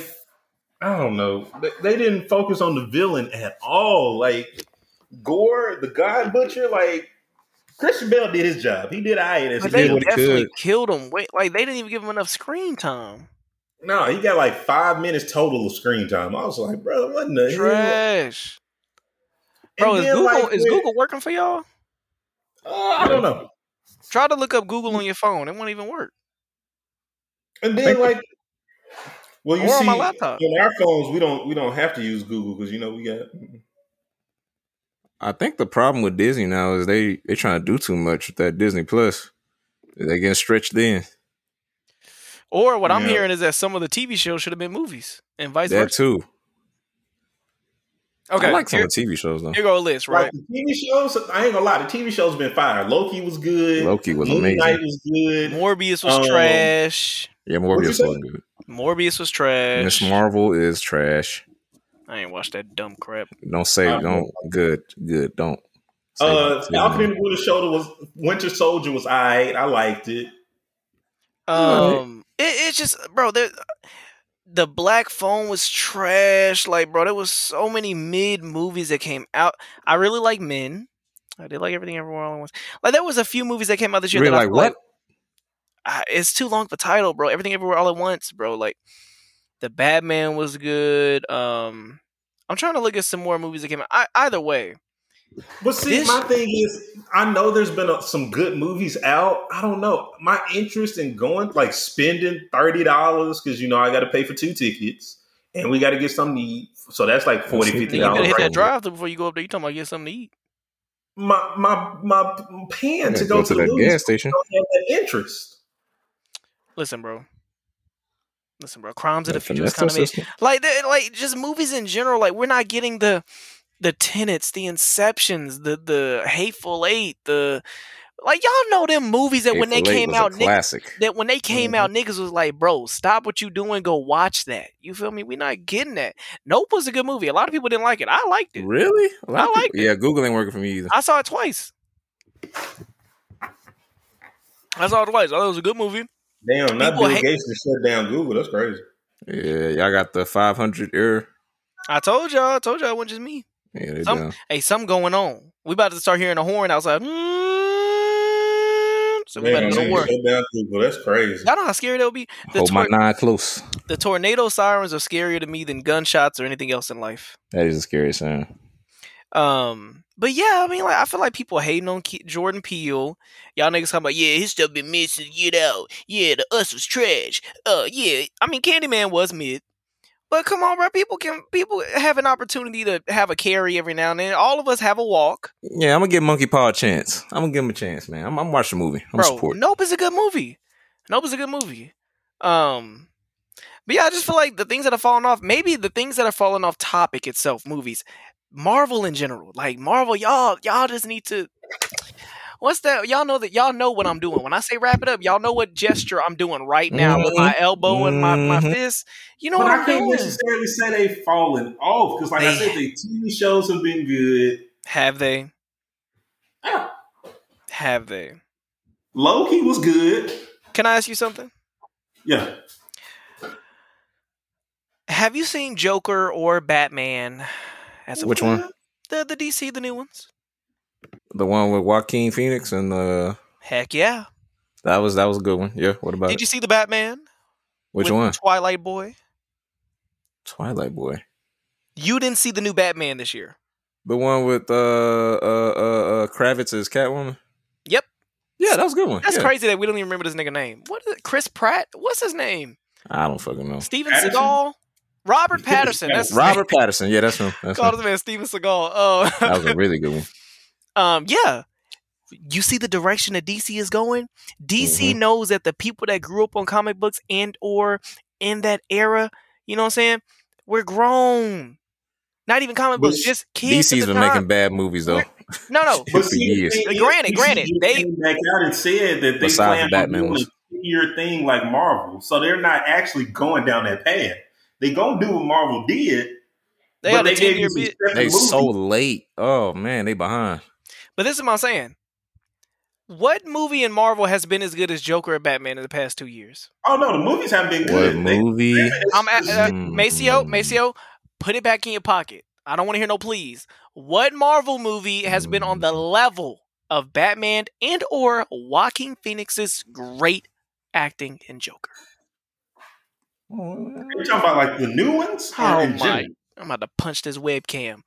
I don't know, they, they didn't focus on the villain at all. Like Gorr, the God Butcher, like Christian Bale did his job. He did I as but he they did what he definitely could. killed him. Wait, like they didn't even give him enough screen time. No, he got like five minutes total of screen time. I was like, bro, what in the hell? Trash, bro. Is Google like, is Google working for y'all? Uh, I don't know. Try to look up Google on your phone. It won't even work. And then like, well, you Or on see, my laptop. on our phones, we don't we don't have to use Google because you know we got. I think the problem with Disney now is they they trying to do too much with that Disney Plus. They getting stretched thin. Or what I'm hearing is that some of the TV shows should have been movies, and vice That versa. too. Okay, I like some here, of the TV shows though. here go a list, right? Like the TV shows, I ain't gonna lie, the TV shows been fire. Loki was good. Loki was Moon amazing. Knight was good. Morbius was Um, trash. Yeah, What'd Morbius say? was good. Morbius was trash. Miss Marvel is trash. I ain't watched that dumb crap. Don't say Uh, don't good good don't. Uh. Falcon and the Winter Soldier was Winter Soldier was alright. I liked it. Um, it, it's just, bro. There, the Black Phone was trash. Like, bro, there was so many mid movies that came out. I really like Men. I did like everything everywhere all at once. Like, there was a few movies that came out this year. Really that I like feel what? ah, it's too long of a title, bro. Everything everywhere all at once, bro. Like, the Batman was good. Um, I'm trying to look at some more movies that came out. I, either way, But see, This- my thing is, I know there's been a, some good movies out. I don't know. My interest in going, like spending thirty dollars, because you know I got to pay for two tickets, and we got to get something to eat. So that's like 40 dollars. 50 you better dollars. hit Right? that drive through before you go up there. You talking about get something to eat? My my my pan to Yeah, go, to, the that gas station. I don't have that interest. Listen, bro. Listen, bro. Crimes of the Future is kind of like like just movies in general. Like we're not getting the the Tenets, the inceptions, the the hateful eight, the like y'all know them movies that when they Hateful Eight came was a out, niggas, classic. that when they came mm-hmm. out, niggas was like, bro, stop what you doing, go watch that. You feel me? we not getting that. Nope was a good movie. A lot of people didn't like it. I liked it. Really? A lot I of people- it. Yeah, Google ain't working for me either. I saw it twice. I saw it twice. I thought it was a good movie. Damn, not People Bill hate- Gates to shut down Google. That's crazy. Yeah, y'all got the 500 error. I told y'all. I told y'all it wasn't just me. Yeah, they Some- down. Hey, something going on. We about to start hearing a horn outside. So we Man, better they go shut work. down That's crazy. Y'all know how scary that would be? The, Hold my nine close. the tornado sirens are scarier to me than gunshots or anything else in life. That is a scary sound. Um, but yeah, I mean, like I feel like people hating on Ke- Jordan Peele. Y'all niggas talking about, yeah, his stuff been mid since Get Out. Yeah, the Us was trash. Uh, yeah, I mean, Candyman was mid. But come on, bro. People can people have an opportunity to have a carry every now and then. All of us have a walk, Yeah, I'm gonna give Monkey Paw a chance. I'm gonna give him a chance, man. I'm, I'm watching the movie. I'm bro. supporting. Nope is a good movie. Nope is a good movie. Um, but yeah, I just feel like the things that are falling off. Maybe the things that are falling off topic itself, movies, Marvel in general. Like Marvel, y'all y'all just need to. What's that? Y'all know that y'all know what I'm doing. When I say wrap it up, y'all know what gesture I'm doing right now with my elbow and my, my Mhm. fist. You know but what I mean? I'm can't doing. necessarily say they've fallen off because, like I said, the TV shows have been good. Have they? Yeah. Have they? Loki was good. Can I ask you something? Yeah. Have you seen Joker or Batman? As of Which late? one? The the DC, the new ones. The one with Joaquin Phoenix and uh Heck yeah. that was that was a good one. Yeah. What about Did it? you see the Batman? Which with one? Twilight Boy. Twilight Boy. You didn't see the new Batman this year. The one with uh uh uh, uh Kravitz as Catwoman. Yep. Yeah, that was a good one. That's yeah. crazy that we don't even remember this nigga name. What is it? Chris Pratt? What's his name? I don't fucking know. Steven Patterson? Seagal? Robert Patterson. That's Robert Patterson. Yeah, that's him. That's Called him. the man Steven Seagal. Oh, That was a really good one. Um, yeah. You see the direction that DC is going. DC Mm-hmm. knows that the people that grew up on comic books and or in that era, you know what I'm saying? We're grown. Not even comic But books, just kids. at DC's the been time. making bad movies though. No, no. For years. the Granted, DC granted, just they- came back out and said that they Besides plan the on Batman doing ones. a year thing like Marvel, so they're not actually going down that path. They gonna do what Marvel did. They but got a gave 10 you year some bid. separate They so late. Oh man, they behind. But this is what I'm saying. What movie in Marvel has been as good as Joker or Batman in the past two years? Oh no, the movies haven't been What good. They- movie? I'm at, uh, Mm. Maceo, Maceo, put it back in your pocket. I don't want to hear no please. What Marvel movie has been on the level of Batman and or Joaquin Phoenix's great acting in Joker? You're talking about like the new ones? Oh my! general? I'm about to punch this webcam.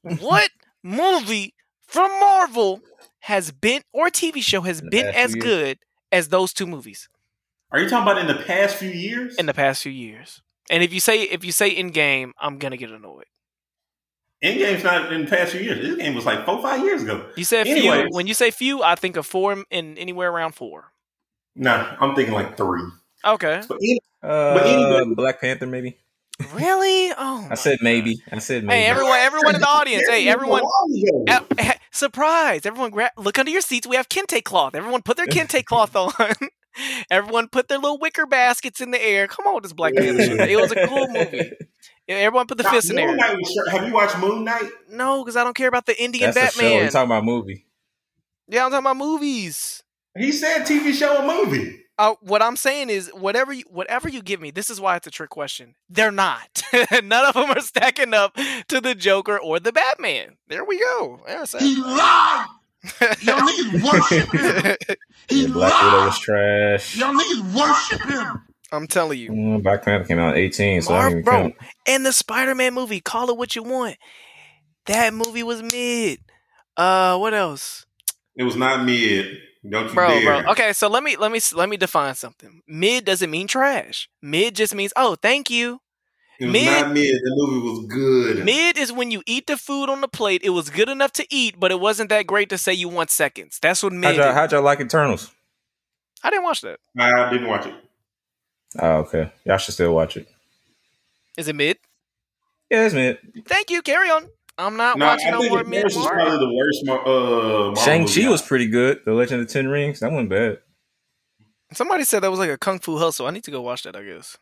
What movie from Marvel has been or TV show has been as good as those two movies Are you talking about in the past few years? in the past few years? And if you say if you say Endgame, I'm gonna get annoyed. Endgame's not in the past few years. This game was like four, five years ago. You said few. When you say few, I think of four in anywhere around four. Nah, I'm thinking like three. Okay. But any- Uh, anyway- Black Panther, maybe. Really? Oh. I my said God. maybe. I said maybe. Hey, everyone! Everyone in the audience. Hey, everyone! A while ago. Surprise! Everyone, grab, look under your seats. We have kente cloth. Everyone, put their kente cloth on. everyone, put their little wicker baskets in the air. Come on, this Black Panther. It was a cool movie. Everyone, put the Now, fist in there. Have you watched Moon Knight? No, because I don't care about the Indian That's the show. Batman. You talking about movie? yeah, I'm talking about movies. He said TV show or movie. Uh, what I'm saying is, whatever you, whatever you give me, this is why it's a trick question. They're not. None of them are stacking up to the Joker or the Batman. There we go. There's He lied. Y'all niggas worship him. He Yeah, Black Widow was trash. Y'all niggas worship him. I'm telling you. Mm, Black Panther came out in 18, so I Marv, don't even bro, count. and the Spider-Man movie, call it what you want. That movie was mid. Uh, what else, It was not mid. Don't you bro, dare. bro? Okay, so let me let me let me define something. Mid doesn't mean trash. Mid just means oh, thank you. It was Mid- not mid. The movie was good. Mid is when you eat the food on the plate. It was good enough to eat, but it wasn't that great to say you want seconds. That's what How'd mid. y'all, how'd y'all like Eternals? I didn't watch that. I didn't watch it. Oh, okay. Y'all should still watch it. Is it mid? Yeah, it's mid. Thank you. Carry on. I'm not No, I watching no think more mid. Marvel. probably the worst. Mar- uh, Shang-Chi was pretty good. The Legend of Ten Rings. That wasn't bad. Somebody said that was like a kung fu hustle. I need to go watch that. I guess.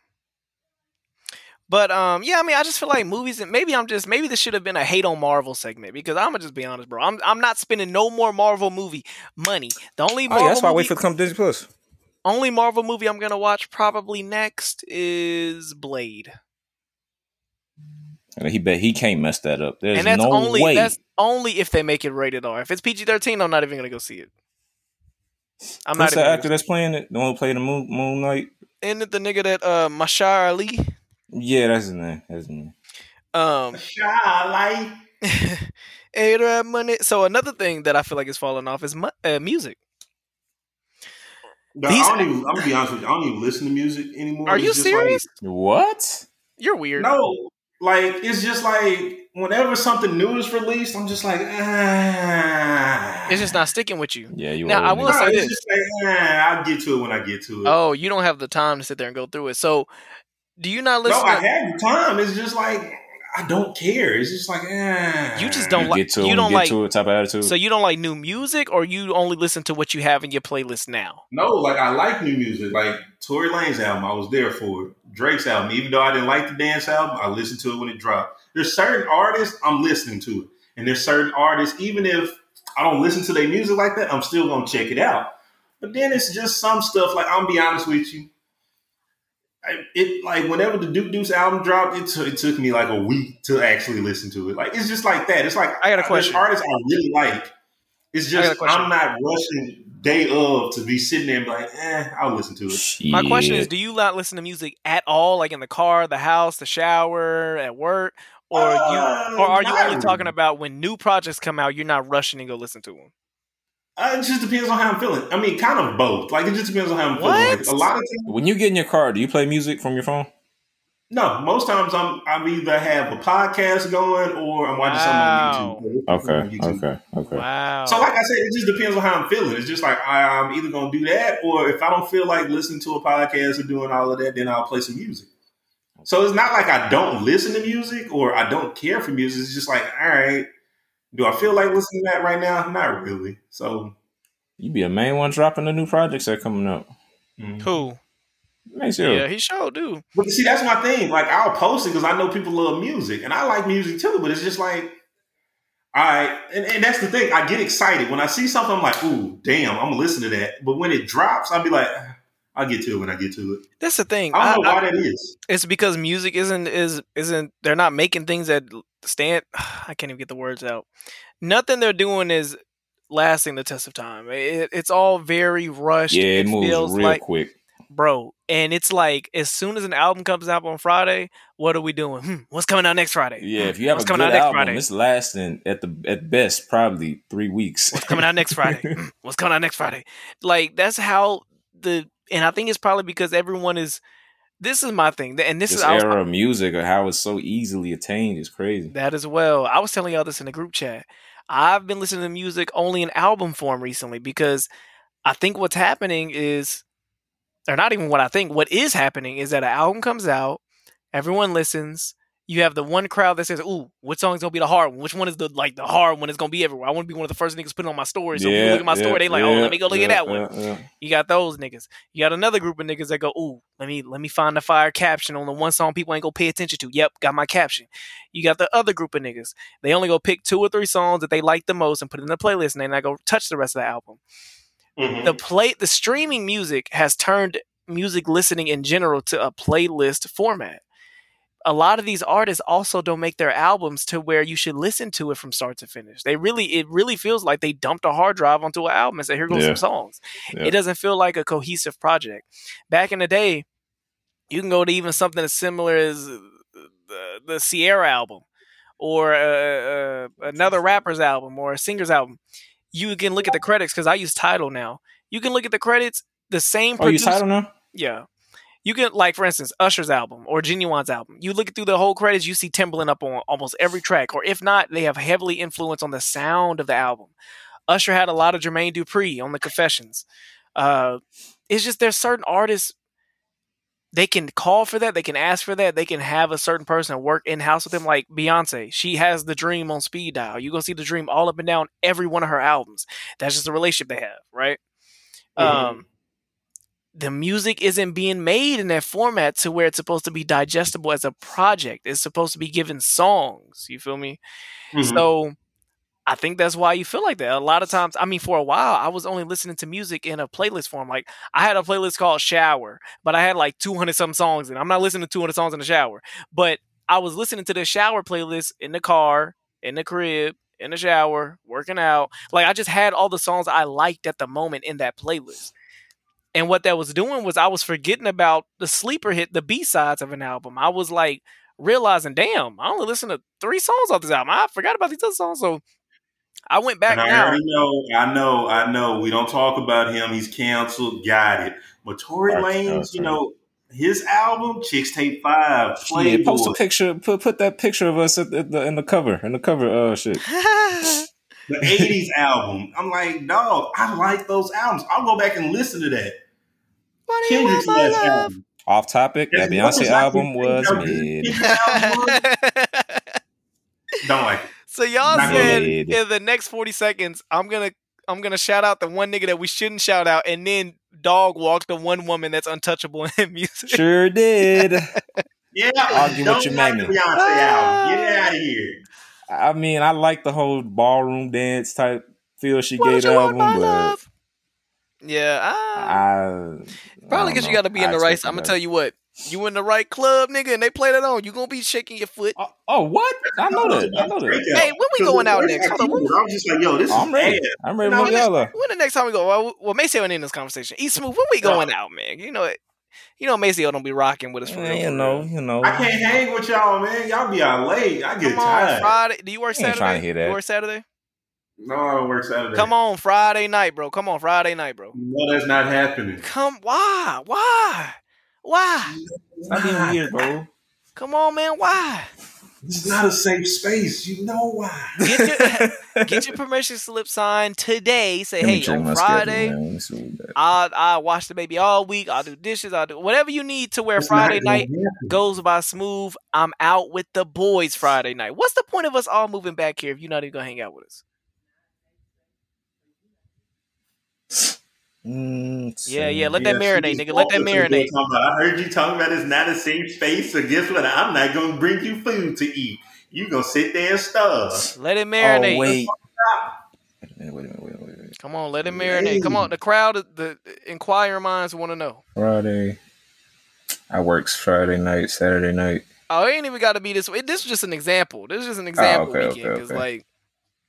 But um, yeah, I mean, I just feel like movies, and maybe I'm just maybe this should have been a hate on Marvel segment because I'm gonna just be honest, bro. I'm I'm not spending no more Marvel movie money. The only Oh, yeah, that's why I wait for it to come to Disney Plus. only Marvel movie I'm gonna watch probably next is Blade, And he bet he can't mess that up. There's and that's no only way. that's only if they make it rated R. If it's PG-13, I'm not even gonna go see it. I'm not What's the even. actor Gonna, that's playing it? The one who played the Moon, Moon Knight? isn't it the nigga that uh Mashar Ali? Yeah, that's his name. That's his name. Um, Charlie. Hey, that money. So another thing that I feel like is falling off is mu- uh, music. No, These- I don't even, I'm gonna be honest with you. I don't even listen to music anymore. Are It's you just like- serious? What? You're weird. no, like it's just like whenever something new is released, I'm just like, ah. It's just not sticking with you. Yeah, you. Now, I will say this. just like, ah, I'll get to it when I get to it. Oh, you don't have the time to sit there and go through it. So, do you not listen? no, listen? I to, have the time. It's just like I don't care. It's just like, ah. You just don't You like- get to it you don't get like- to it type of attitude. so you don't like new music, or you only listen to what you have in your playlist now? No, like I like new music. Like Tory Lanez album, I was there for it. Drake's album, even though I didn't like the dance album, I listened to it when it dropped. There's certain artists I'm listening to it, and there's certain artists, even if I don't listen to their music like that, I'm still gonna check it out. But then it's just some stuff. Like I'm gonna be honest with you, I, it like whenever the Duke Deuce album dropped, it, took it took me like a week to actually listen to it. Like it's just like that. It's like I got a question. Artists I really like. It's I got a just. I'm not rushing day of to be sitting there and be like, eh, I'll listen to it. My question is, do you not listen to music at all, like in the car, the house, the shower, at work, or Uh, you, or are you only talking about when new projects come out? You're not rushing to go listen to them. Uh, it just depends on how I'm feeling. I mean, kind of both. Like it just depends on how I'm What? feeling. Like, a lot of times, When you get in your car, do you play music from your phone? no. Most times I'm I'm either have a podcast going or I'm watching Wow. something on YouTube. Okay, On YouTube. okay, okay. Wow. So, like I said, it just depends on how I'm feeling. It's just like I, I'm either going to do that, or if I don't feel like listening to a podcast or doing all of that, then I'll play some music. So it's not like I don't listen to music or I don't care for music. It's just like, all right, do I feel like listening to that right now? Not really. So, You be a main one dropping the new projects that are coming out. mm. Who? Make sure. Yeah, he sure do. but see, that's my thing. Like I'll post it because I know people love music, and I like music too. But it's just like, all right, and, and that's the thing. I get excited when I see something. I'm like, ooh, damn, I'm gonna listen to that. But when it drops, I'll be like, "Ah, I'll get to it when I get to it. That's the thing. I don't know why I- that is. it's because music isn't is isn't they're not making things that stand. I can't even get the words out. Nothing they're doing is lasting the test of time. It, it's all very rushed. Yeah, it, moves feels real like quick. bro. And it's like as soon as an album comes out on Friday, what are we doing? Hmm, what's coming out next Friday? Yeah, if you have What's a coming good out next album, Friday? it's lasting at the at best probably three weeks. What's coming out next Friday? Hmm, what's coming out next Friday? Like that's how the and I think it's probably because everyone is. This is my thing, and this, this is I was, era of music or how it's so easily attained is crazy. that as well. I was telling y'all this in the group chat. I've been listening to music only in album form recently because I think what's happening is, or not even what I think, what is happening is that an album comes out, everyone listens. You have the one crowd that says, "Ooh, which song's gonna be the hard one? Which one is the like the hard one? It's gonna be everywhere. I want to be one of the first niggas putting on my story. So if you look at my story, they like, oh, let me go look at that one. yeah, yeah. You got those niggas. You got another group of niggas that go, ooh, let me let me find the fire caption on the one song people ain't gonna pay attention to. Yep, got my caption. You got the other group of niggas. They only go pick two or three songs that they like the most and put it in the playlist, and then I go touch the rest of the album. Mhm. The play, the streaming music has turned music listening in general to a playlist format. A lot of these artists also don't make their albums to where you should listen to it from start to finish. They really, it really feels like they dumped a hard drive onto an album and said, "Here goes Yeah. some songs." Yeah. It doesn't feel like a cohesive project. Back in the day, you can go to even something as similar as uh, the, the Ciara album or uh, uh, another rapper's album or a singer's album. You can look at the credits because I use Tidal now. You can look at the credits. The same Oh, you producer, Tidal now? yeah. You can like, for instance, Usher's album or Ginuwine's album. You look through the whole credits, you see Timbaland up on almost every track, or if not, they have heavily influence on the sound of the album. Usher had a lot of Jermaine Dupri on the Confessions. Uh, it's just there's certain artists they can call for that, they can ask for that, they can have a certain person work in house with them. Like Beyonce, she has the Dream on speed dial. You go see the Dream all up and down every one of her albums. That's just the relationship they have, right? Mhm. Um, the music isn't being made in that format to where it's supposed to be digestible as a project. It's supposed to be given songs. You feel me? Mhm. So I think that's why you feel like that. A lot of times, I mean, for a while, I was only listening to music in a playlist form. Like I had a playlist called Shower, but I had like 200 some songs in. it. I'm not listening to 200 songs in the shower, but I was listening to the shower playlist in the car, in the crib, in the shower, working out. Like I just had all the songs I liked at the moment in that playlist. And what that was doing was I was forgetting about the sleeper hit, the B sides of an album. I was like realizing, damn, I only listened to three songs off this album. I forgot about these other songs. So I went back and I now. already know, I know, I know. We don't talk about him. He's canceled. Got it. But Tory Okay, Lanez, you know, his album Chixtape Five, Yeah, post a picture. Put put that picture of us at the, the, in the cover. In the cover. Oh shit. the '80s album. I'm like, dog, I like those albums. I'll go back and listen to that. What Kendrick's my last um, love? album. Off topic. That That's- Beyonce album was I mid. Kendrick's album was? Don't like it. so y'all Not said good. in the next 40 seconds, I'm gonna I'm gonna shout out the one nigga that we shouldn't shout out, and then dog walk the one woman that's untouchable in music. Sure did. Yeah, Argue with don't your like mammy. the Beyonce ah. album. Get out of here. I mean, I like the whole ballroom dance type feel she What gave you the album, but love? Yeah, I, I probably because you got to be in the right. I'm gonna tell you what. You in the right club, nigga, and they play that on. You gonna be shaking your foot. Oh, oh, what? I know that. I know that. Hey, when we going out next? Hold on, I was just like, yo, this oh, I'm is ready. ass. I'm ready No, to when, the, when the next time we go? Well, well Maceo ain't in this conversation. Eat smooth. When we going out, man? You know it. You know Maceo don't be rocking with us for real. You know, you know. I can't hang with y'all, man. Y'all be out late. I get Come on, tired. Friday. Do you work Ain't Saturday? trying to hear that. You work Saturday? No, I don't work Saturday. Come on, Friday night, bro. Come on, Friday night, bro. No, that's not happening. Come, why, why, why? Stop being weird, bro. Come on, man, why? It's not a safe space. You know why? Get your get your permission slip signed today. Say, Let hey, check on Friday, schedule, man. Let me see what we got. I I watch the baby all week. I'll do dishes. I'll do whatever you need to where It's Friday night happen. goes by smooth. I'm out with the boys Friday night. What's the point of us all moving back here if you're not even gonna hang out with us? Mm, Yeah, yeah. Let Yeah, that marinate, nigga. Let that marinate. about, I heard you talking about it's not a safe space, so guess what? I'm not gonna bring you food to eat. You gonna sit there and starve. Let it Oh, marinate. wait. Wait a minute, wait a minute, wait a minute, wait. Come on, let it marinate. Come on, the crowd, the, the inquiring minds want to know. Friday. I works Friday night, Saturday night. Oh, it ain't even got to be this way. This is just an example. This is just an example Oh, okay, weekend. okay, okay. like,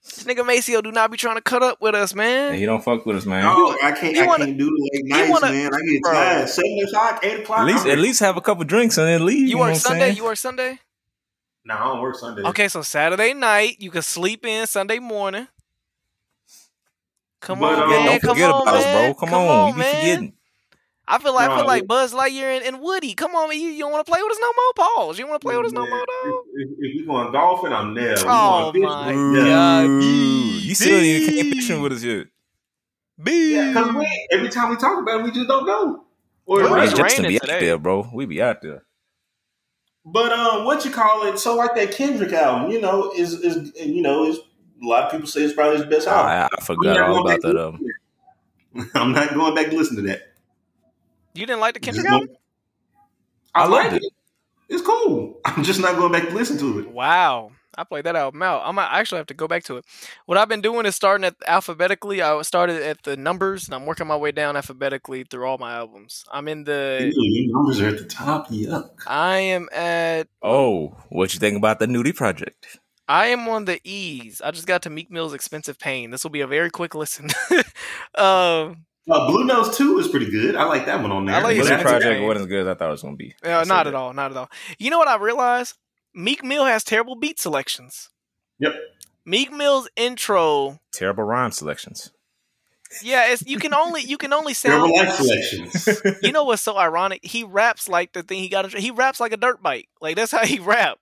this nigga Maceo do not be trying to cut up with us, man. Hey, he don't fuck with us, man. No, I can't. you I wanna- can't do the late nights, wanna- man. I get bro. tired. Seven o'clock, eight o'clock. At least, at least have a couple drinks and then leave. You You, work Sunday? saying? You work Sunday? No, I don't work Sunday. Okay, so Saturday night, you can sleep in Sunday morning. Come But, on, um, man. Don't Come forget on, about us, bro. Come, on, you be man. forgetting. I feel like I feel like Buzz Lightyear and, and Woody. Come on, man. You, you don't want to play with us no more, Pauls. You want to play with us no Man, more, If, dog? if, if we going golfing, I'm there. We Oh, going my fishing, God. yeah. Yeah, Ooh, you still you can't fishing with us yet. Yeah, 'cause we, every time we talk about it, we just don't go. Or Well, right. it's Man, Justin raining be today. out there, bro. We be out there. But um, what you call it? So like that Kendrick album, you know, is is you know, is a lot of people say it's probably his best album. I, I forgot all about that to album. I'm not going back to listen to that. You didn't like the Kendrick Just album? I, I like loved it. It's cool. I'm just not going back to listen to it. Wow. I played that album out. I might actually have to go back to it. What I've been doing is starting at alphabetically. I started at the numbers and I'm working my way down alphabetically through all my albums. I'm in the Ew, your numbers are at the top. Yuck. I am at Oh, what you think about the Nudie Project? I am on the E's. I just got to Meek Mill's Expensive Pain. This will be a very quick listen. um Uh, Blue Notes Two is pretty good. I like that one on there. I like But his Nudie that's- Expensive Project Pain. wasn't as good as I thought it was gonna be. Yeah, I'll not that. at all, not at all. You know what I realized? Meek Mill has terrible beat selections. Yep. Meek Mill's intro, Terrible rhyme selections. Yeah, it's you can only you can only Terrible sound. life selections. You know what's so ironic? He raps like the thing he got. He raps like a dirt bike. Like that's how he rap.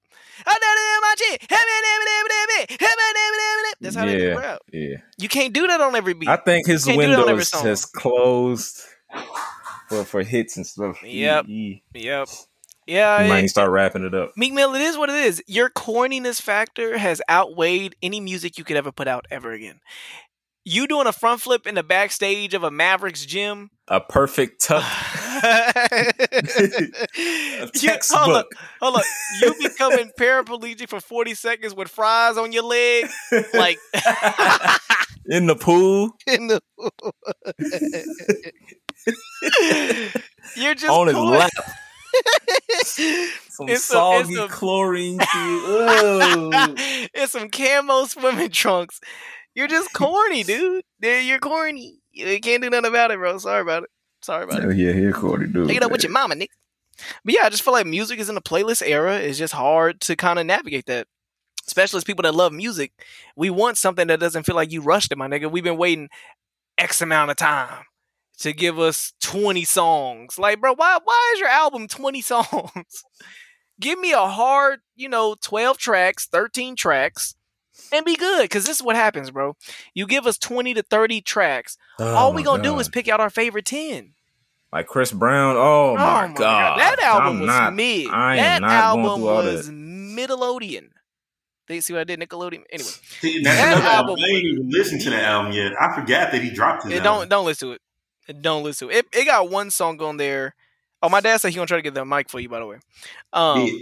That's how they rap. Yeah, You can't do that on every beat. I think his Can't do that on every windows has closed for for hits and stuff. He- Yep. he, Yep. Yeah. he it- might start wrapping it up. Meek Mill, it is what it is. Your corniness factor has outweighed any music you could ever put out ever again. You doing a front flip in the backstage of a Mavericks gym. A perfect tuck. You- textbook. hold up, hold up. You becoming paraplegic for 40 seconds with fries on your leg, like in the pool in the pool. You're just on his lap. Some It's a- soggy it's a- chlorine. shit. Ugh. some camo swimming trunks. You're just corny, dude. You're corny. You can't do nothing about it, bro. Sorry about it. Sorry about it. Oh, yeah, here, Cordy, dude. Take it up with your mama, Nick. But yeah, I just feel like music is in the playlist era. It's just hard to kind of navigate that. Especially as people that love music. We want something that doesn't feel like you rushed it, my nigga. We've been waiting X amount of time to give us 20 songs. Like, bro, why why is your album 20 songs? give me a hard, you know, 12 tracks, 13 tracks, and be good. Cause this is what happens, bro. You give us 20 to 30 tracks. Oh all we gonna do is pick out our favorite 10. like Chris Brown. Oh, my, god. That album I'm was not, mid. I that am not album going through all was that. Middleodian. They see what I did, Nickelodeon. Anyway, See, that's That another album. album- I ain't even listened to that album yet. I forgot that he dropped his it don't don't listen to it. It Don't listen to it. it. It got one song on there. Oh, my dad said he gonna try to get the mic for you. By the way, um, Yeah.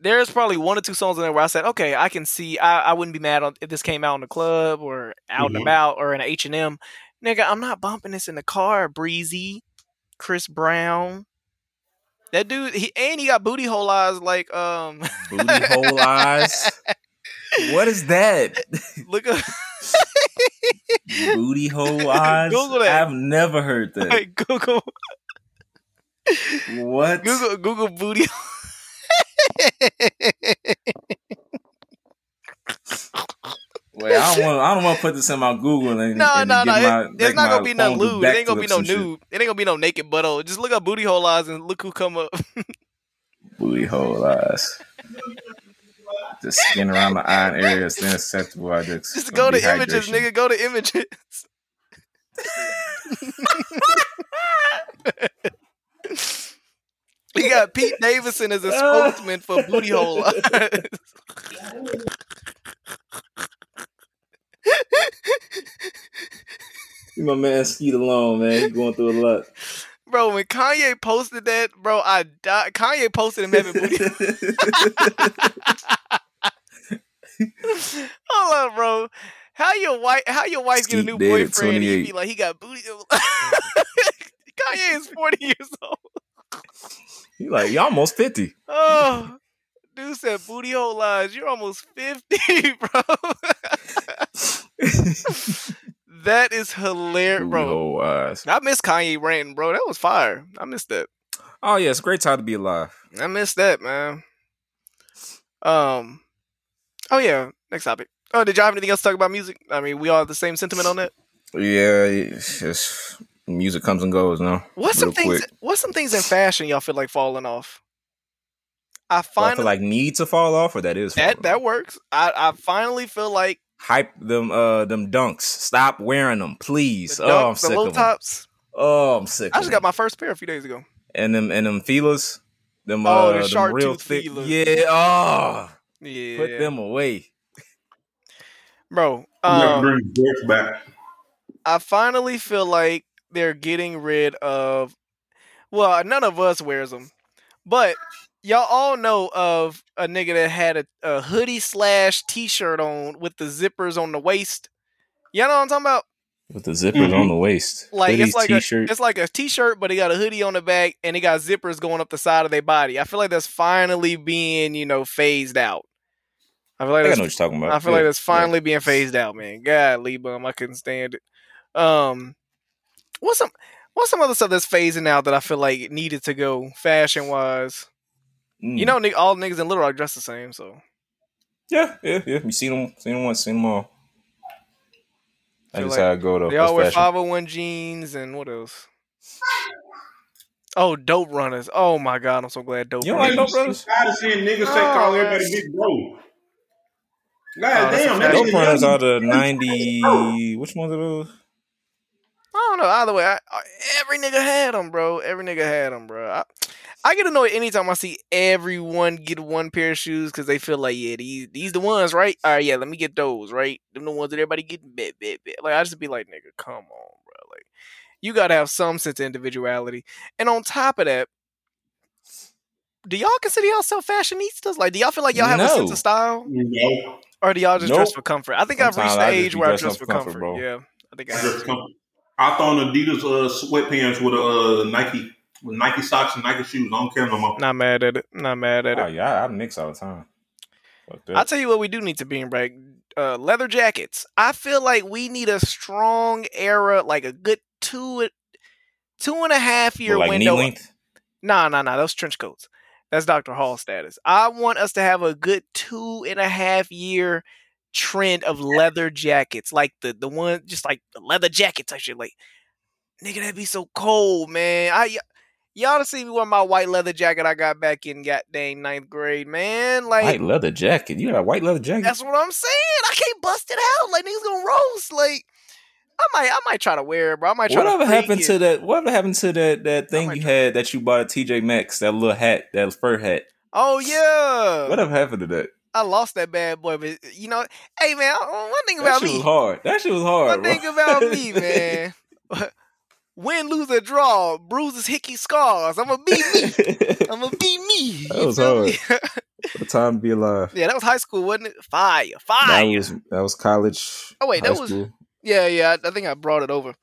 There's probably one or two songs in there where I said, okay, I can see. I, I wouldn't be mad on if this came out in the club or out and Mhm. about or in an H and M. Nigga, I'm not bumping this in the car. Breezy, Chris Brown. That dude, he and he got booty hole eyes like um. Booty hole eyes. What is that? look up, Booty hole eyes. Google that. I've never heard that. like, Google, What? Google, Google booty. Wait, I don't want. I don't want to put this in my Google and No, and no, no. get it- my- it's not my gonna be no lewd. It ain't gonna be no nude. It ain't gonna be no naked butthole. Just look up booty hole eyes and look who come up. Booty hole eyes. The skin around the eye area is then acceptable. I just, Just go to dehydration. images, nigga. Go to images. you got Pete Davidson as a spokesman for booty hole eyes. Leave my man Skeet alone, man. He's going through a lot. Bro, when Kanye posted that, bro, I died. Kanye posted him having booty. Hold on, bro. How your wife? How your wife get a new dead at boyfriend? He be like, he got booty. Kanye is forty years old. He like, you almost 50. Oh, dude said booty hole lies. You're almost fifty, bro. that is hilarious, bro. eyes. I miss Kanye ranting, bro. That was fire. I missed that. Oh, yeah, it's a great time to be alive. I missed that, man. Um. Oh yeah. Next topic. Oh, did y'all have anything else to talk about music? I mean, we all have the same sentiment on that. Yeah, it's just music comes and goes now. What's some things? quick. What's some things in fashion y'all feel like falling off? I Do I finally feel like need to fall off, or that is that falling that works. I I finally feel like hype them uh them dunks. Stop wearing them, please. the, oh, I'm the sick low of them. tops. Oh, I'm sick. I of just them. got my first pair a few days ago. and them and them feelers. Them Oh, uh, the them real tooth thick. feelers. Yeah. Oh, Yeah, put them away. bro. We gotta Um, bring back. I finally feel like they're getting rid of. Well, none of us wears them, but y'all all know of a nigga that had a, a hoodie slash t-shirt on with the zippers on the waist. Y'all know what I'm talking about? With the zippers on the waist. Like Hoodies, it's like t-shirt. a it's like a t-shirt, but he got a hoodie on the back and he got zippers going up the side of their body. I feel like that's finally being you know phased out. I feel like I that's know what you're talking about. I feel Yeah, like that's yeah. finally being phased out, man. God, Lee Bum, I couldn't stand it. Um, what's some what's some other stuff that's phasing out that I feel like needed to go fashion wise? Mm. You know, all niggas in Little Rock dress the same, so Yeah, yeah, yeah. You seen them, seen them once, seen them all. Feel That's like how I go though. they all wear 501 jeans and what else? Oh, dope runners! Oh my god, I'm so glad dope. You don't runners. like Dope Brothers? tired of seeing niggas say Oh, call everybody big bro. Oh, God that's a damn, fact. Dope Runners are the ninety. Which ones are those? I don't know. Either way, I, I- every nigga had them, bro. Every nigga had them, bro. I, I get annoyed anytime I see everyone get one pair of shoes because they feel like, yeah, these these the ones, right? All right, yeah, let me get those, right? Them the ones that everybody getting bet, bet, bet. Like I just be like, nigga, come on, bro. Like you gotta have some sense of individuality. And on top of that, do y'all consider yourself fashionistas? Like, do y'all feel like y'all have a sense of style, No, or do y'all just dress for comfort? I think I've reached the age where I dress for for comfort. comfort, bro. Yeah, I think I I have. just come. I throw on Adidas uh, sweatpants with uh, Nike with Nike socks and Nike shoes. I don't care no more. Not mad at it. Not mad at it. Oh yeah, I, I mix all the time. I'll tell you what we do need to bring back. Uh, leather jackets. I feel like we need a strong era, like a good two, two and a half year like window. knee length. Nah, nah, nah. Those trench coats. That's Dr. Hall status. I want us to have a good two and a half year trend of leather jackets, like the the one, just like the leather jackets. I should like, nigga, that'd be so cold, man. I y- y'all to see me wear my white leather jacket I got back in god dang ninth grade, man. Like White leather jacket. You got a white leather jacket. that's what I'm saying. I can't bust it out. Like niggas gonna roast. Like I might, I might try to wear it, bro. I might try Whatever happened it. to that? Whatever happened to that that thing you had that you bought at TJ Maxx? That little hat, that fur hat. Oh yeah. Whatever happened to that? I lost that bad boy, but you know, hey man, um, one thing That about shit me. was hard. That shit was hard. One bro. thing about me, man. Win, lose, or draw, bruises, hickey, scars. I'ma be me. I'ma be me. That You was hard. What time to be alive. yeah, that was high school, wasn't it? Fire, That fire. was that was college. Oh, wait, that was- school. Yeah, yeah, I, I think I brought it over.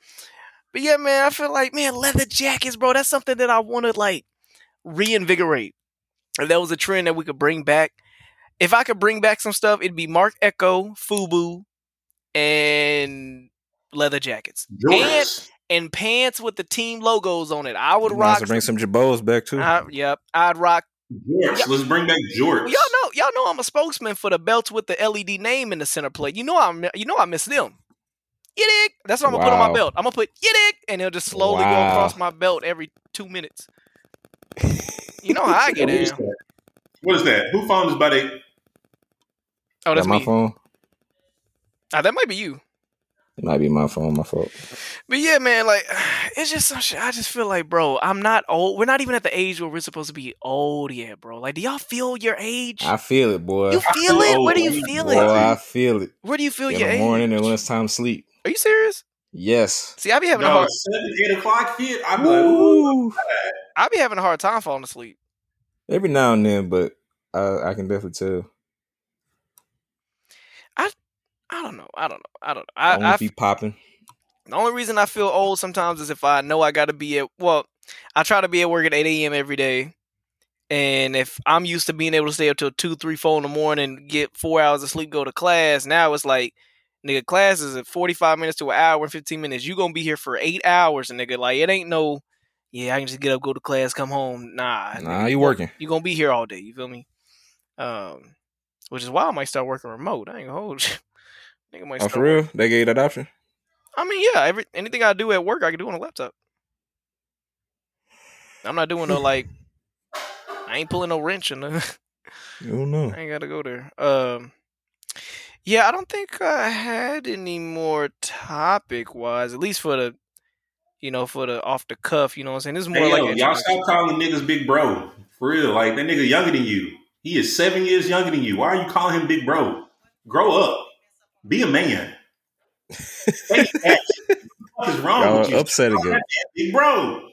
But yeah, man, I feel like man, leather jackets, bro. That's something that I want to like reinvigorate. If there was a trend that we could bring back, if I could bring back some stuff, it'd be Marc Ecko, Fubu, and leather jackets and and pants with the team logos on it. I would Might as rock. well bring some Jabos back too. I- yep, I'd rock. Jorts. Let's bring back jorts. Y'all know, y'all know, I'm a spokesman for the belts with the LED name in the center plate. You know, I'm, you know, I miss them. You dig? That's what I'm gonna put on my belt. I'm gonna put you dig, and it'll just slowly go across my belt every two minutes. You know how I get What is in. that? What is that? Who phone is by the Oh, that's That my me. phone. Ah, that might be you. It might be my phone. My fault. But yeah, man, like it's just some shit. I just feel like, bro, I'm not old. We're not even at the age where we're supposed to be old yet, bro. Like, do y'all feel your age? I feel it, boy. you feel feel it? old. Where do you feel boy, it? I feel it. Where do you feel In your the morning age? and when it's time to sleep. Are you serious? Yes. See, I be having a hard, seven, eight o'clock hit. I'm like, ooh. Woo. I be having a hard time falling asleep. Every now and then, but I, I can definitely tell. I I don't know. I don't know. I don't know. I, I, I be popping. The only reason I feel old sometimes is if I know I got to be at well, I try to be at work at eight a.m. every day, and if I'm used to being able to stay up till two, three, four in the morning, get four hours of sleep, go to class. Now it's like, nigga, class is at forty five minutes to an hour and fifteen minutes. You gonna be here for eight hours, and nigga, like it ain't no, yeah, I can just get up, go to class, come home. Nah, Nah, nigga, you working. You gonna be here all day. You feel me? Um, which is why I might start working remote. I ain't gonna hold you. Nigga might Oh, start for real? They gave you that option? I mean, yeah, every anything I do at work, I can do on a laptop. I'm not doing no like, I ain't pulling no wrench in the. I don't know. I ain't gotta go there. Um, yeah, I don't think I had any more topic wise, at least for the, you know, for the off the cuff. You know what I'm saying? This is more Hey, like yo, y'all stop calling niggas big bro. For real. Like, that nigga younger than you. He is seven years younger than you. Why are you calling him big bro? Grow up. Be a man. What is wrong Y'all with you? upset again. Big bro.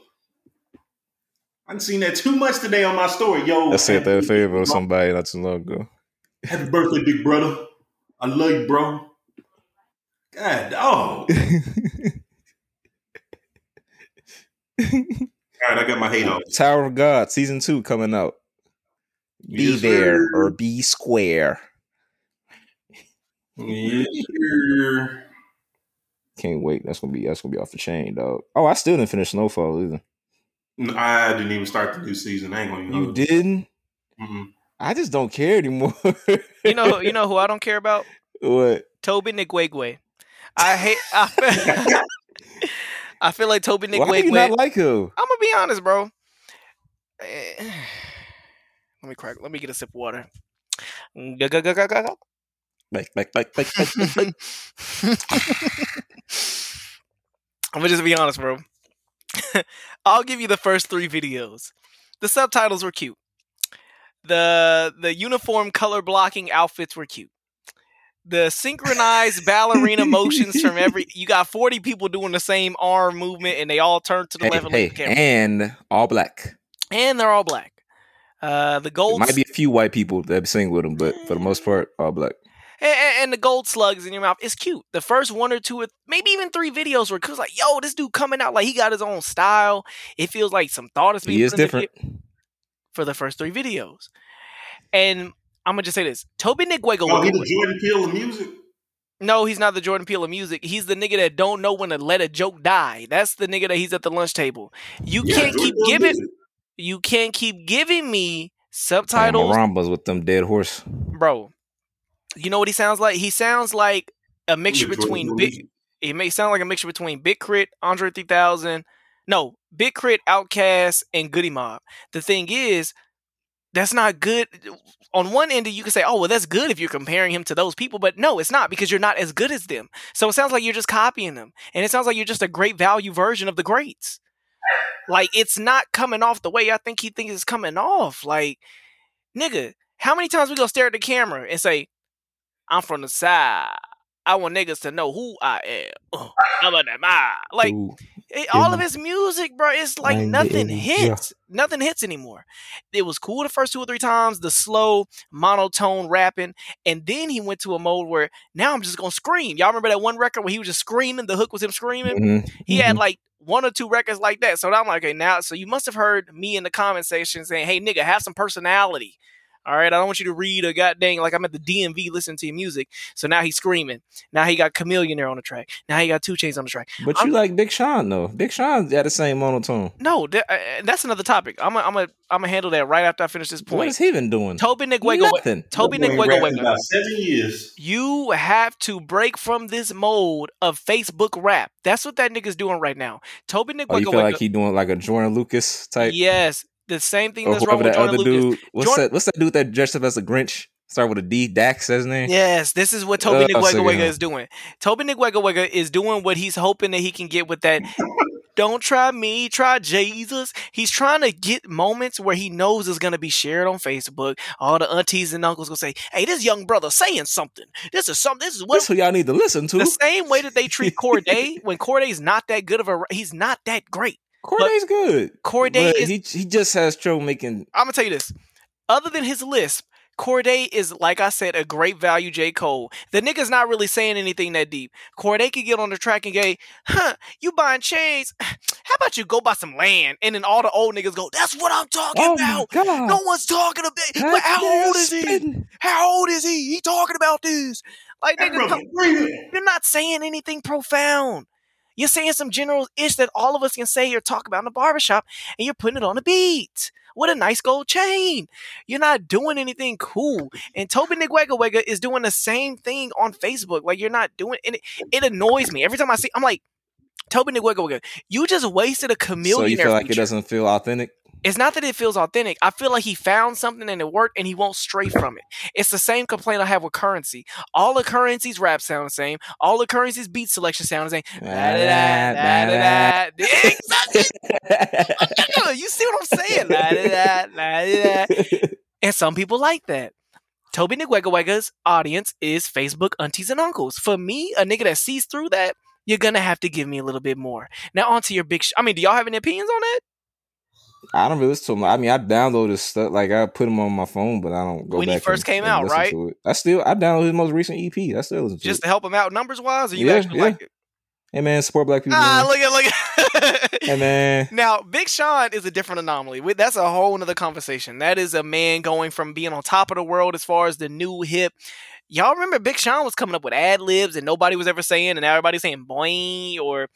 I've seen that too much today on my story. Yo, I said that favor of somebody not too long ago. happy birthday, big brother. I love you, bro. God, dog. All right, I got my hate off. Tower of God season two coming out. Be Yes, there sir. or be square. Yes, sir. Can't wait. That's gonna be that's gonna be off the chain, dog. Oh, I still didn't finish Snowfall either. I didn't even start the new season. I ain't gonna even You hold didn't? Mm-mm. I just don't care anymore. You know, you know who I don't care about? what? Toby Nigwegwe. I hate. I feel, I feel like Toby Why do you not like him? I'm gonna be honest, bro. Eh, Let me crack. Let me get a sip of water. I'm Like, like, like, like, like, like, like. gonna just be honest, bro. I'll give you the first three videos. The subtitles were cute. The the uniform color blocking outfits were cute. The synchronized ballerina motions from every you got 40 people doing the same arm movement and they all turn to the Hey, left hey, look the camera. and all black. And they're all black. Uh the There gold might be a few white people that sing with him, but for the most part, all black. and, and- and the gold slugs in your mouth is cute. The first one or two, or maybe even three videos were cause like, yo, this dude coming out like he got his own style. It feels like some thought is being He is different. it for the first three videos. And I'm gonna just say this: Toby Nigwego. Oh, he will do the. Jordan Peele of music. No, he's not the Jordan Peele of music. He's the nigga that don't know when to let a joke die. That's the nigga that he's at the lunch table. You Yeah, can't Jordan keep Peele giving. music. You can't keep giving me Playing subtitles, Marambas with them dead horse. bro. You know what he sounds like? He sounds like a mixture between Peele big. It may sound like a mixture between Big K.R.I.T., Andre 3000, no, Big K.R.I.T., OutKast, and Goodie Mob. The thing is, that's not good. On one end, you can say, oh, well, that's good if you're comparing him to those people, but no, it's not because you're not as good as them. So it sounds like you're just copying them. And it sounds like you're just a great value version of the greats. Like, it's not coming off the way I think he thinks it's coming off. Like, nigga, how many times we gonna stare at the camera and say, I'm from the side. I want niggas to know who I am. I'm. Like, Ooh. It- all of his music, bro, it's like I'm nothing hits. Nothing hits anymore. It was cool the first two or three times, the slow monotone rapping, and then he went to a mode where now I'm just gonna scream. Y'all remember that one record where he was just screaming? The hook was him screaming. Mhm, He had mhm. like one or two records like that. So I'm like, okay, now, so you must have heard me in the comment section saying, hey, nigga, have some personality. All right, I don't want you to read a goddamn like I'm at the DMV listening to your music. So now he's screaming. Now he got Chameleon there on the track. Now he got 2 Chainz on the track. But I'm- you like Big Sean though. Big Sean got the same monotone. No, th- uh, that's another topic. I'm gonna I'm gonna I'm gonna handle that right after I finish this What point. has he been doing? Toby Niguego, Nothing. Toby That boy about seven years. you have to break from this mode of Facebook rap. That's what that nigga's doing right now. Toby Oh, you feel like he doing like a Jordan Lucas type? yes, the same thing that's wrong with that Jordan other Lucas. dude. What's Jordan- that? What's that dude that dressed up as a Grinch? Start with a D. Dax, says his name. Yes, this is what Toby uh, so yeah. is doing. Toby Niguego is doing what he's hoping that he can get with that. Don't try me, try Jesus. He's trying to get moments where he knows it's gonna be shared on Facebook. All the aunties and uncles gonna say, "Hey, this young brother saying something. This is something. This is what That's who y'all need to listen to. the same way that they treat Cordae when Cordae's not that good of a. He's not that great. Cordae's good. Cordae but is he he just has trouble making. I'm gonna tell you this. Other than his lisp, Cordae is like I said, a great value J. Cole. The nigga's not really saying anything that deep. Corday could get on the track and go, huh, you buying chains? How about you go buy some land? And then all the old niggas go, That's what I'm talking Oh my about. No one's talking about That but how old is he? How old is he? He talking about this. Like That nigga, brother come- real. you're not saying anything profound. You're saying some general ish that all of us can say or talk about in the barbershop, and you're putting it on a beat. What a nice gold chain. You're not doing anything cool. And Toby Niguego is doing the same thing on Facebook. Like you're not doing and it, it annoys me. Every time I see I'm like, Toby Niguego, you just wasted a chameleon. So you feel like it doesn't feel authentic? It's not that it feels authentic. I feel like he found something and it worked and he won't stray from it. It's the same complaint I have with Curren$y. All the Curren$y's rap sound the same. All the Curren$y's beat selection sound the same. La-da-da, la-da-da. Exactly. You see what I'm saying? And some people like that. Toby Niguegawega's audience is Facebook aunties and uncles. For me, a nigga that sees through that, you're gonna have to give me a little bit more. Now on to your big. Sh- I mean, do y'all have any opinions on that? I don't really listen to him. I mean, I downloaded stuff like I put him on my phone, but I don't go When he first and- came and out, right? I still I downloaded his most recent EP. I still listen to Just it. to help him out numbers wise, or you Yeah, actually yeah. like it? Hey man, support black people. Ah, man. look at look at. Hey man, Now, Big Sean is a different anomaly. That's a whole nother conversation. That is a man going from being on top of the world as far as the new hip. Y'all remember Big Sean was coming up with ad libs and nobody was ever saying, and now everybody's saying boing or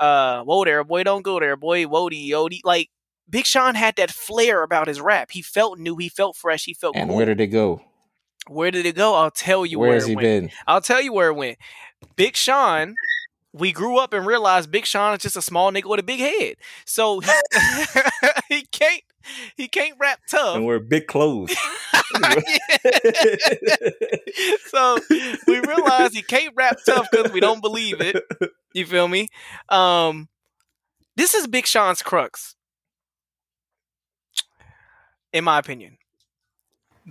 uh whoa there, boy, don't go there, boy, wody, yodi. Like Big Sean had that flair about his rap. He felt new, he felt fresh, he felt good. and cool. where did it go? Where did it go? I'll tell you Where where has it he went. been? I'll tell you where it went. Big Sean, we grew up and realized Big Sean is just a small nigga with a big head. So he, he can't he can't rap tough. And wear big clothes. so we realized he can't rap tough because we don't believe it. You feel me? Um this is Big Sean's crux. In my opinion.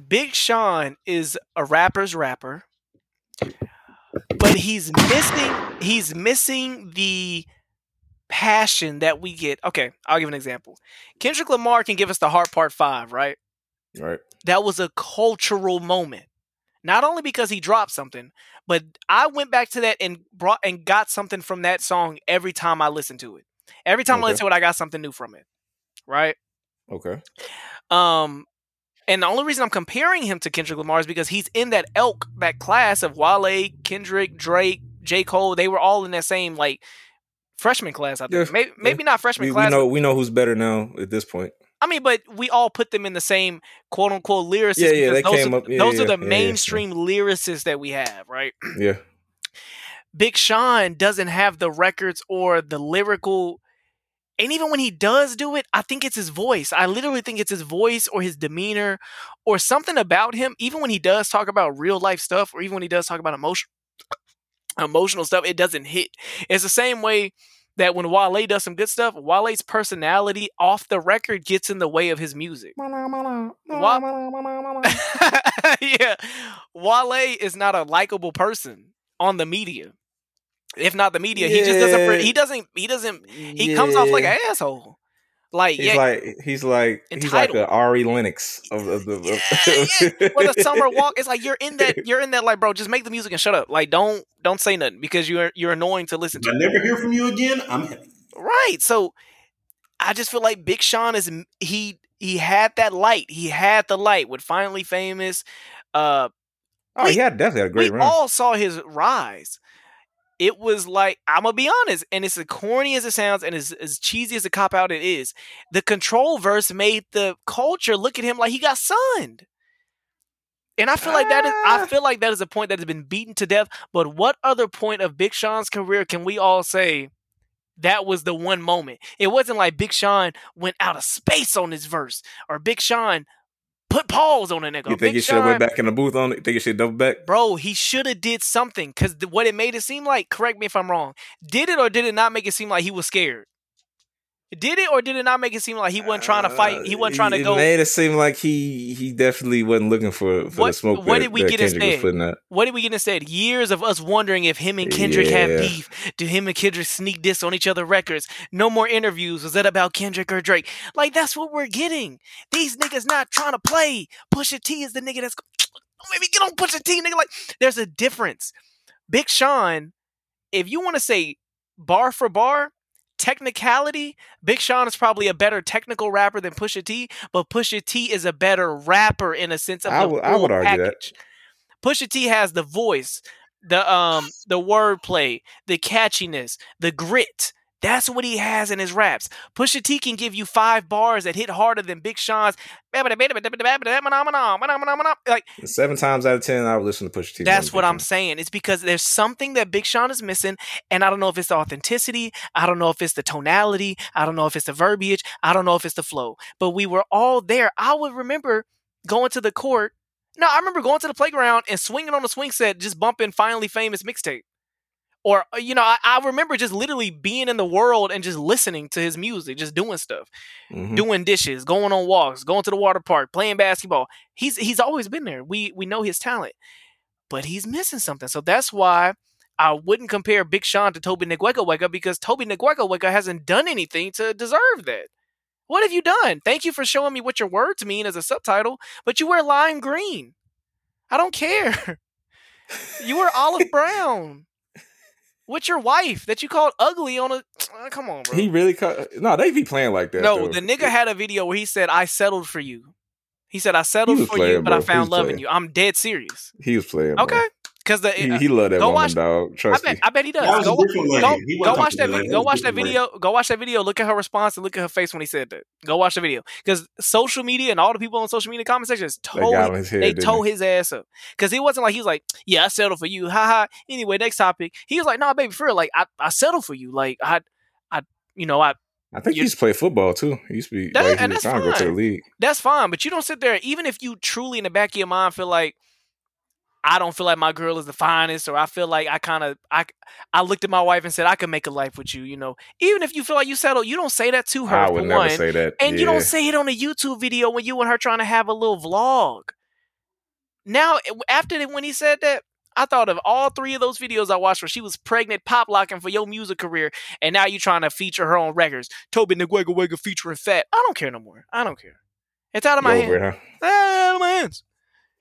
Big Sean is a rapper's rapper, but he's missing he's missing the passion that we get. Okay, I'll give an example. Kendrick Lamar can give us the Heart Part 5, right? right. that was a cultural moment. Not only because he dropped something, but I went back to that and brought and got something from that song every time I listened to it. Every time I Okay. listen to it, I got something new from it. Right? Okay. Um and the only reason I'm comparing him to Kendrick Lamar is because he's in that elk, that class of Wale, Kendrick, Drake, J. Cole. They were all in that same like freshman class, I think. Yeah, maybe maybe not freshman We, we class. know we know who's better now at this point. I mean, but we all put them in the same quote unquote lyricists. Yeah, yeah, they those came are, up- yeah, those yeah, are the yeah, yeah, yeah. mainstream lyricists that we have, right? Yeah. Big Sean doesn't have the records or the lyrical. And even when he does do it, I think it's his voice. I literally think it's his voice or his demeanor or something about him. Even when he does talk about real life stuff or even when he does talk about emotion, emotional stuff, it doesn't hit. It's the same way that when Wale does some good stuff, Wale's personality off the record gets in the way of his music. yeah. Wale is not a likable person on the media. If not the media, he just doesn't. He doesn't. He doesn't. He comes off like an asshole. Like He's yeah, like he's like he's like Entitled. a Ari Lennox of, of the. yeah, yeah. For the summer walk, it's like you're in that. You're in that. Like, bro, just make the music and shut up. Like, don't don't say nothing because you're you're annoying to listen If I to. never hear from you again, I'm happy. Right. So, I just feel like Big Sean is he he had that light. He had the light with finally famous. Uh, Oh, he had definitely had a great we run. all saw his rise. It was like I'm gonna be honest, and it's as corny as it sounds, and as, as cheesy as a cop out it is. The control verse made the culture look at him like he got sunned, and I feel like that is I Ah. feel like that is a point that has been beaten to death. But what other point of Big Sean's career can we all say that was the one moment? It wasn't like Big Sean went out of space on his verse, or Big Sean put pause on a nigga. you think he should have went back in the booth on it? Think he should double back? bro he should have did something because what it made it seem like correct me if i'm wrong did it or did it not make it seem like he was scared did it or did it not make it seem like he wasn't trying to fight? He wasn't trying to Uh, it go made it seem like he he definitely wasn't looking for for What- the smoke. what that, did we get Kendrick instead? what did we get instead years of us wondering if him and kendrick have Yeah. beef. Do him and kendrick sneak this on each other records? No more interviews. Was that about kendrick or drake? Like that's what we're getting. These niggas not trying to play. Pusha t is the nigga that's me get on pusha t nigga. Like there's a difference. Big sean if you want to say bar for bar technicality big sean is probably a better technical rapper than pusha t but pusha t is a better rapper in a sense of I the would- I would argue that. package. Pusha T has the voice, the um, the wordplay, the catchiness, the grit. That's what he has in his raps. Pusha T can give you five bars that hit harder than Big Sean's. Like Seven times out of ten, I would listen to Pusha T. that's what I'm saying. It's because there's something that Big Sean is missing, and I don't know if it's the authenticity, I don't know if it's the tonality, I don't know if it's the verbiage, I don't know if it's the flow. But we were all there. I would remember going to the court. No, I remember going to the playground and swinging on the swing set, just bumping "Finally Famous" mixtape. Or uh, you know, I, I remember just literally being in the world and just listening to his music, just doing stuff Mhm. doing dishes, going on walks, going to the water park, playing basketball. He's he's always been there. We we know his talent, but he's missing something. So that's why I wouldn't compare Big Sean to Toby Nigueka because Toby Nigueka hasn't done anything to deserve that. What have you done? Thank you for showing me what your words mean as a subtitle, but you wear lime green. I don't care. you wear olive brown. With your wife that you called ugly on a uh, come on, bro. He really cut. No, they be playing like that. No, though. the nigga had a video where he said, "I settled for you." He said, "I settled for you, playing, but I bro. Found love in you." I'm dead serious. He was playing. bro. Okay, because the He, uh, he loved that go woman, watch- dog. I Trust bet me. I bet he does. Go, go, go watch that video. Go watch that video. Go watch that video. Look at her response and look at her face when he said that. Go watch the video because social media and all the people on social media comment sections They got his head. they didn't tore his ass up because he wasn't like he was like, "Yeah, I settled for you." Ha ha. Anyway, next topic. He was like, "No, baby, for real. Like, I I settled for you. Like, I I you know I I think he you- used to play football too. He used to be That- like he and was that's trying to go to the fine. league. that's fine, but you don't sit there, even if you truly in the back of your mind feel like I don't feel like my girl is the finest, or I feel like I kind of I I looked at my wife and said I could make a life with you. You know, even if you feel like you settled, you don't say that to her I would never one, say that. and you don't say it on a YouTube video when you and her trying to have a little vlog. Now, eh, after that, when he said that, I thought of all three of those videos I watched where she was pregnant, pop locking for your music career, and now you're trying to feature her on records. Toby Niguega Wega featuring Fat. I don't care no more. I don't care. It's out of my hands. huh? Out of my hands.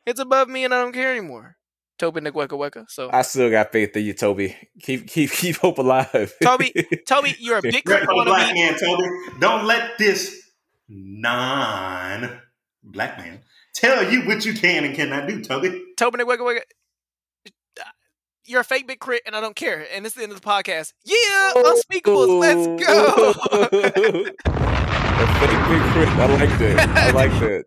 It's above me, and I don't care anymore. Toby Niguega Wega. So, I still got faith in you, Toby. Keep keep keep hope alive. Toby, Toby, you're a big Black black man, Toby. Don't let this non black man tell you what you can and cannot do, Toby. Toby Niguega Wega. Uh, you're a fake big K.R.I.T., and I don't care. And this is the end of the podcast. Yeah, unspeakables. Let's go. A fake big crit. I like that. I like that.